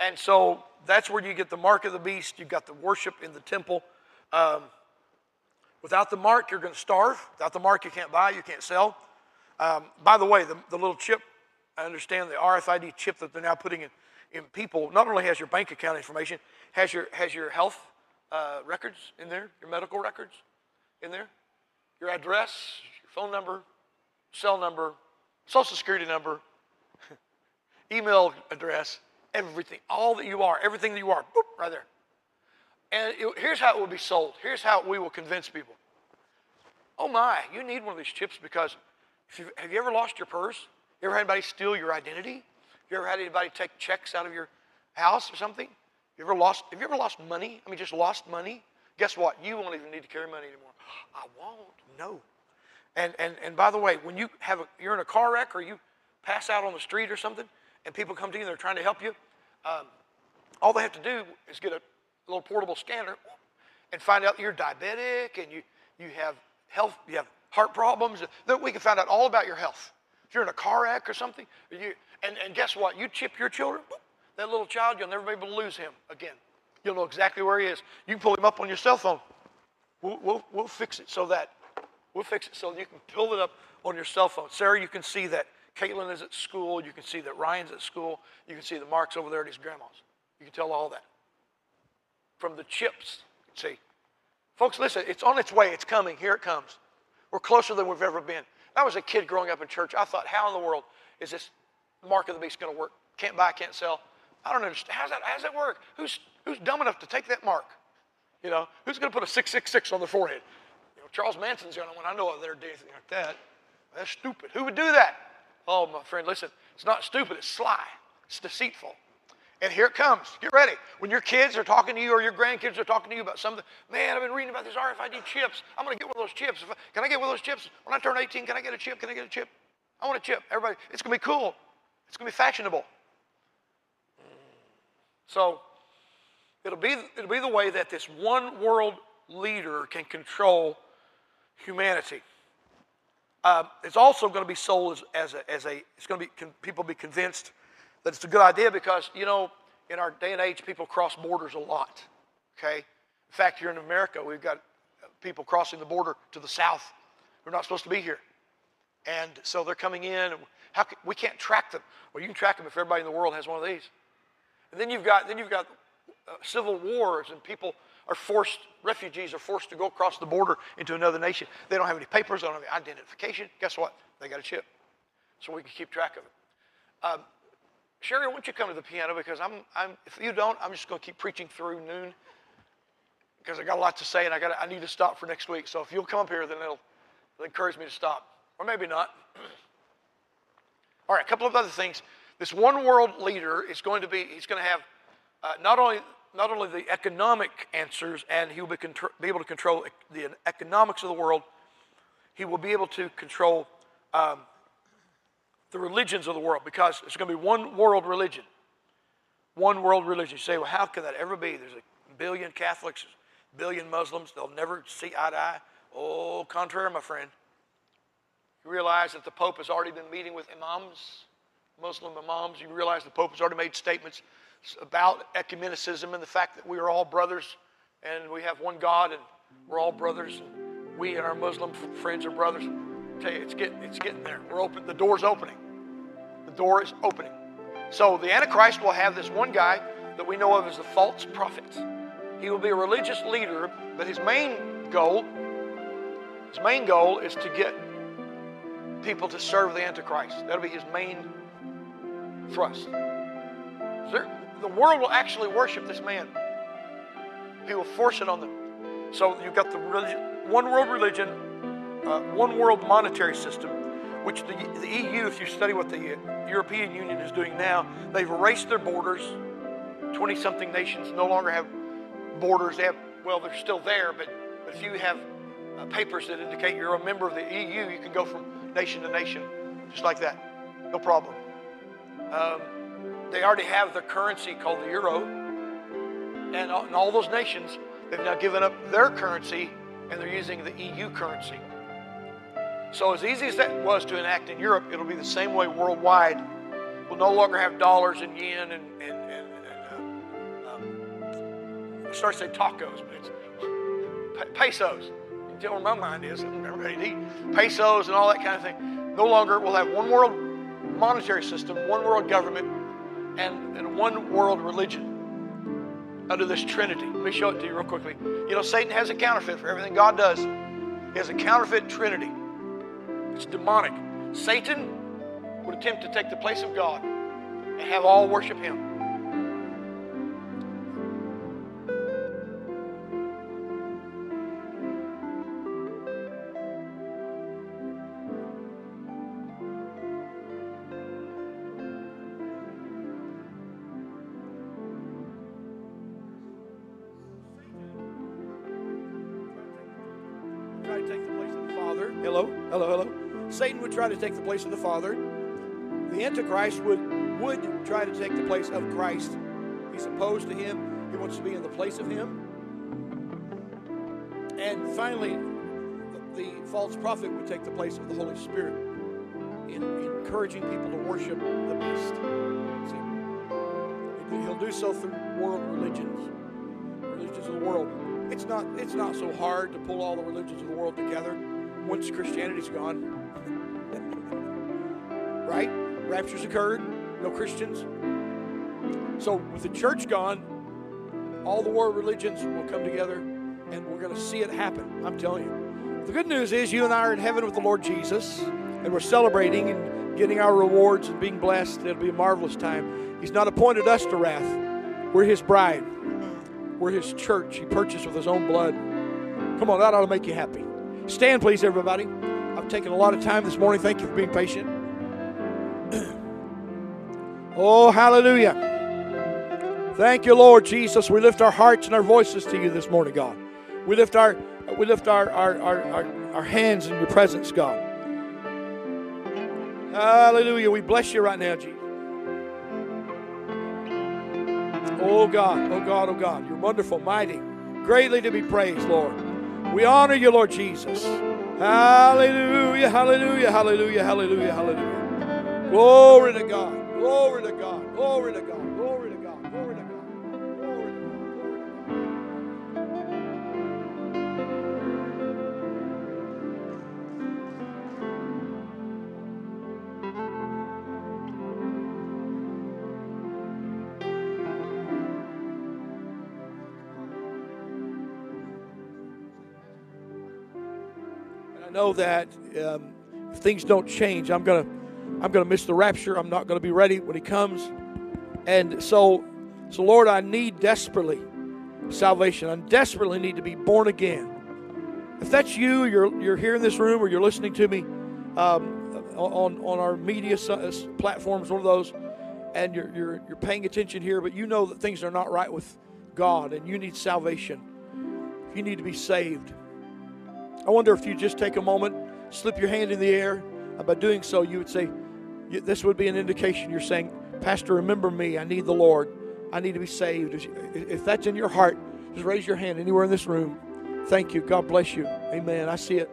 And so that's where you get the mark of the beast. You've got the worship in the temple. Um, without the mark, you're going to starve. Without the mark, you can't buy, you can't sell. Um, by the way, the, the little chip, I understand the RFID chip that they're now putting in, in people, not only has your bank account information, has your, has your health uh, records in there, your medical records in there, your address, your phone number, cell number, social security number, email address, everything, all that you are, everything that you are, boop, right there. And it, here's how it will be sold. Here's how we will convince people. Oh my, you need one of these chips because have you ever lost your purse? You ever had anybody steal your identity? Have you ever had anybody take checks out of your house or something? You ever lost, have you ever lost money? I mean, just lost money? Guess what? You won't even need to carry money anymore. I won't. No. And, and, and by the way, when you have a, you're in a car wreck or you pass out on the street or something, and people come to you and they're trying to help you, um, all they have to do is get a little portable scanner and find out you're diabetic and you, you have health, you have heart problems. That we can find out all about your health. If you're in a car wreck or something, you, and, and guess what? You chip your children, that little child, you'll never be able to lose him again. You'll know exactly where he is. You can pull him up on your cell phone. We'll, we'll, we'll fix it so that we'll fix it so you can pull it up on your cell phone. Sarah, you can see that Caitlin is at school. You can see that Ryan's at school. You can see the marks over there at his grandma's. You can tell all that. From the chips, see. Folks, listen, it's on its way. It's coming. Here it comes. We're closer than we've ever been. I was a kid growing up in church. I thought, how in the world is this mark of the beast going to work? Can't buy, can't sell. I don't understand. How's that, how's that work? Who's, who's dumb enough to take that mark? You know, who's going to put a 666 on their forehead? You know, Charles Manson's the only one I know of there do anything like that. That's stupid. Who would do that? Oh, my friend, listen, it's not stupid, it's sly, it's deceitful. And here it comes. Get ready. When your kids are talking to you or your grandkids are talking to you about something, man, I've been reading about these RFID chips. I'm going to get one of those chips. Can I get one of those chips? When I turn 18, can I get a chip? Can I get a chip? I want a chip. Everybody, it's going to be cool. It's going to be fashionable. So it'll be, it'll be the way that this one world leader can control humanity. Uh, it's also going to be sold as, as, a, as a, it's going to be, can people be convinced that it's a good idea because, you know, in our day and age, people cross borders a lot, okay? In fact, here in America, we've got people crossing the border to the south who are not supposed to be here. And so they're coming in, how can, we can't track them. Well, you can track them if everybody in the world has one of these. And then you've got, then you've got uh, civil wars and people are forced, refugees are forced to go across the border into another nation. They don't have any papers, they don't have any identification. Guess what? They got a chip. So we can keep track of it. Um, Sherry, why don't you come to the piano? Because I'm, I'm, if you don't, I'm just going to keep preaching through noon because I got a lot to say and I, got I need to stop for next week. So if you'll come up here, then it'll, it'll encourage me to stop. Or maybe not. All right, a couple of other things. This one world leader is going to be, he's going to have uh, not only not only the economic answers, and he will be, contr- be, able to control the economics of the world, he will be able to control um, the religions of the world because it's going to be one world religion. One world religion. You say, well, how could that ever be? There's a billion Catholics, a billion Muslims, they'll never see eye to eye. Oh, contrary, my friend. You realize that the Pope has already been meeting with imams, Muslim imams. You realize the Pope has already made statements about ecumenicism and the fact that we are all brothers and we have one God and we're all brothers. We and our Muslim friends are brothers. I tell you, it's getting, it's getting there. We're open. The door's opening. The door is opening. So the Antichrist will have this one guy that we know of as the false prophet. He will be a religious leader, but his main goal, his main goal is to get people to serve the Antichrist. That'll be his main thrust. The world will actually worship this man. He will force it on them. So you've got the religion, one world religion, uh, one world monetary system, which the, the EU, if you study what the European Union is doing now, they've erased their borders. 20 something nations no longer have borders. They have, well, they're still there, but, but if you have uh, papers that indicate you're a member of the EU, you can go from nation to nation just like that. No problem. Um, they already have their currency called the euro. And, and all those nations, they've now given up their currency and they're using the EU currency. So, as easy as that was to enact in Europe, it'll be the same way worldwide. We'll no longer have dollars and yen and, and, and, and uh, um, I start to say tacos, but it's pesos. You know where my mind is. Everybody pesos and all that kind of thing. No longer we'll have one world monetary system, one world government, and, and one world religion under this Trinity. Let me show it to you real quickly. You know, Satan has a counterfeit for everything God does. He has a counterfeit Trinity. It's demonic. Satan would attempt to take the place of God and have all worship him. To take the place of the Father. The Antichrist would would try to take the place of Christ. He's opposed to him. He wants to be in the place of him. And finally, the, the false prophet would take the place of the Holy Spirit in, in encouraging people to worship the beast. See? He'll do so through world religions, religions of the world. It's not, it's not so hard to pull all the religions of the world together once Christianity's gone. Right? Rapture's occurred, no Christians. So with the church gone, all the world religions will come together and we're going to see it happen. I'm telling you. The good news is you and I are in heaven with the Lord Jesus and we're celebrating and getting our rewards and being blessed. It'll be a marvelous time. He's not appointed us to wrath. We're his bride. We're his church. He purchased with his own blood. Come on, that ought to make you happy. Stand, please, everybody. I've taken a lot of time this morning. Thank you for being patient. Oh, hallelujah. Thank you, Lord Jesus. We lift our hearts and our voices to you this morning, God. We lift our we lift our, our, our, our, our hands in your presence, God. Hallelujah. We bless you right now, Jesus. Oh God, oh God, oh God. You're wonderful, mighty, greatly to be praised, Lord. We honor you, Lord Jesus. Hallelujah, hallelujah, hallelujah, hallelujah, hallelujah. Glory to God, glory to God, glory to God, glory to God, glory to God, glory to God, glory to God. And I know that um, if things don't change, I'm gonna I'm gonna miss the rapture. I'm not gonna be ready when He comes. And so, so Lord, I need desperately salvation. I desperately need to be born again. If that's you, you're you're here in this room, or you're listening to me um, on on our media platforms, one of those, and you're you're you're paying attention here, but you know that things are not right with God, and you need salvation. You need to be saved. I wonder if you just take a moment, slip your hand in the air, by doing so, you would say, This would be an indication you're saying, Pastor, remember me. I need the Lord. I need to be saved. If- that's in your heart, just raise your hand anywhere in this room. Thank you. God bless you. Amen. I see it.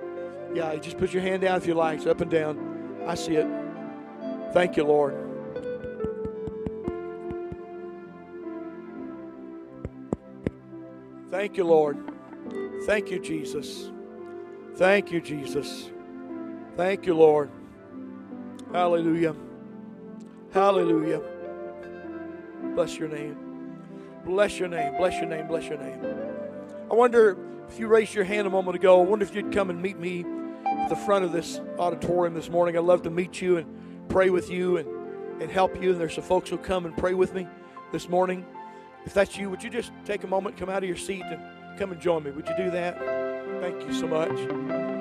Yeah, just put your hand down if you like. It's up and down. I see it. Thank you, Lord. Thank you, Lord. Thank you, Jesus. Thank you, Jesus. Thank you, Lord. Hallelujah. Hallelujah. Bless your name. Bless your name. Bless your name. Bless your name. I wonder if you raised your hand a moment ago, I wonder if you'd come and meet me at the front of this auditorium this morning. I'd love to meet you and pray with you and, and help you. And there's some folks who'll come and pray with me this morning. If that's you, would you just take a moment, come out of your seat, and come and join me? Would you do that? Thank you so much.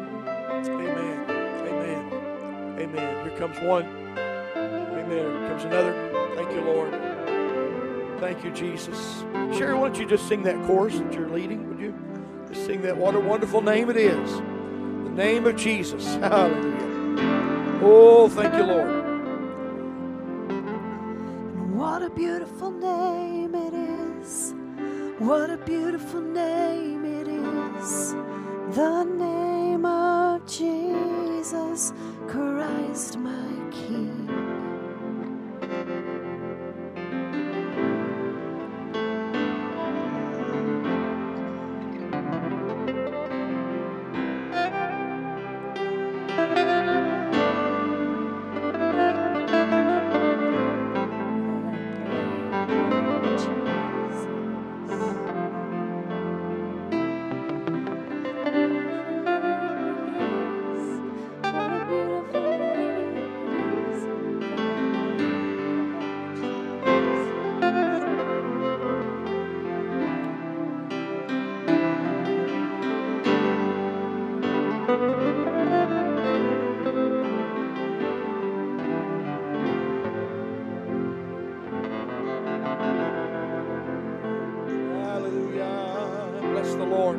Amen. Here comes one. Amen. Here comes another. Thank you, Lord. Thank you, Jesus. Sherry, why don't you just sing that chorus that you're leading? Would you just sing that? What a wonderful name it is. The name of Jesus. Hallelujah. Oh, thank you, Lord. What a beautiful name it is. What a beautiful name it is. The name of Jesus Christ, my King. Lord.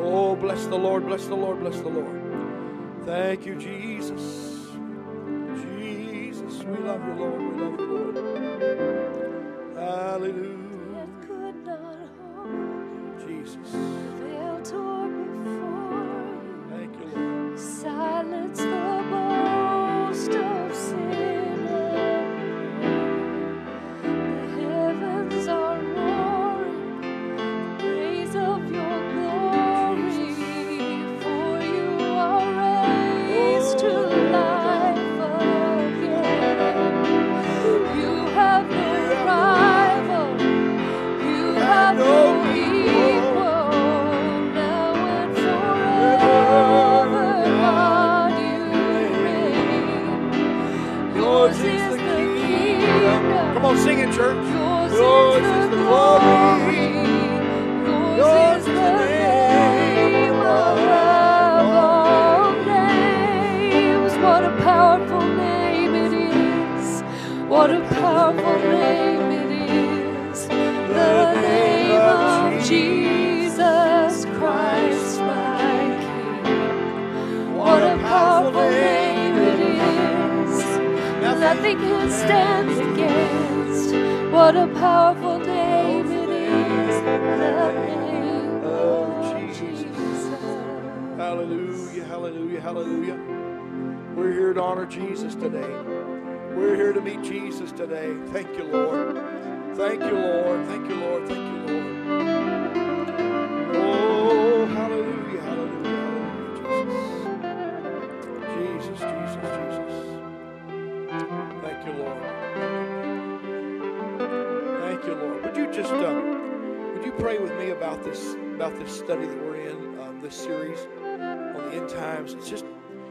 Oh, bless the Lord, bless the Lord, bless the Lord. Thank you, Jesus. Jesus, we love you, Lord. We love you, Lord. Hallelujah.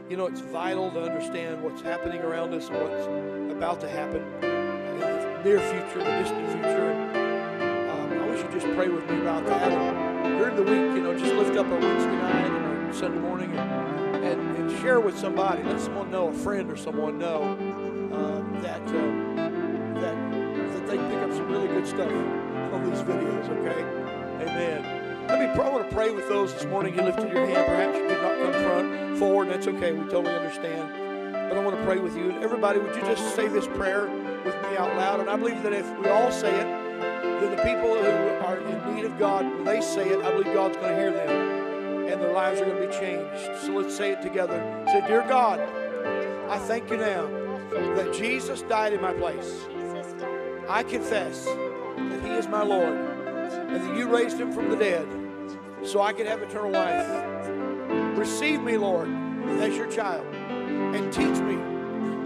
You know it's vital to understand what's happening around us and what's about to happen in the near future, the distant future. Um, I wish you'd just pray with me about that. And during the week, you know, just lift up our Wednesday night and our Sunday morning and, and, and share with somebody. Let someone know, a friend or someone know um, that, uh, that that they pick up some really good stuff from these videos. Okay, Amen. Let me. I want to pray with those this morning. You lifted your hand. Perhaps you did not come front forward. and That's okay. We totally understand. But I want to pray with you. And everybody, would you just say this prayer with me out loud? And I believe that if we all say it, then the people who are in need of God, when they say it, I believe God's going to hear them. and their lives are going to be changed. So let's say it together. Say, Dear God, I thank you now that Jesus died in my place. I confess that He is my Lord and that you raised Him from the dead so I can have eternal life. Receive me, Lord, as your child and teach me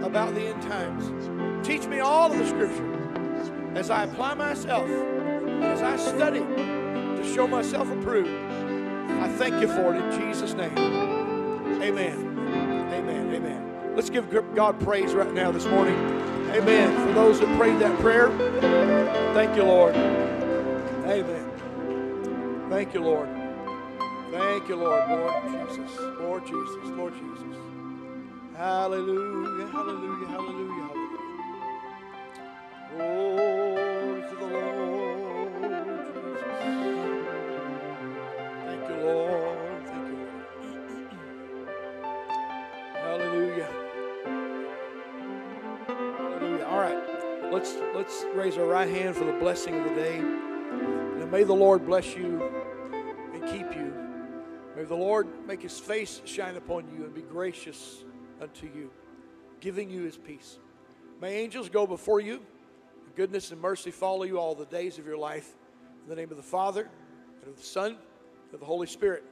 about the end times. Teach me all of the scripture as I apply myself, as I study to show myself approved. I thank you for it in Jesus' name. Amen. Amen. Amen. Let's give God praise right now this morning. Amen. For those that prayed that prayer, thank you, Lord. Amen. Thank you, Lord. Thank you, Lord. Lord Jesus. Lord Jesus. Lord Jesus. Hallelujah. Hallelujah. Hallelujah. Hallelujah. Glory to the Lord Jesus. Thank you, Lord. Thank you, Lord. Hallelujah. Hallelujah. All right. Let's let's raise our right hand for the blessing of the day. And may the Lord bless you and keep you. May the Lord make his face shine upon you and be gracious unto you, giving you his peace. May angels go before you, and goodness and mercy follow you all the days of your life. In the name of the Father, and of the Son, and of the Holy Spirit.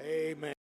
Amen.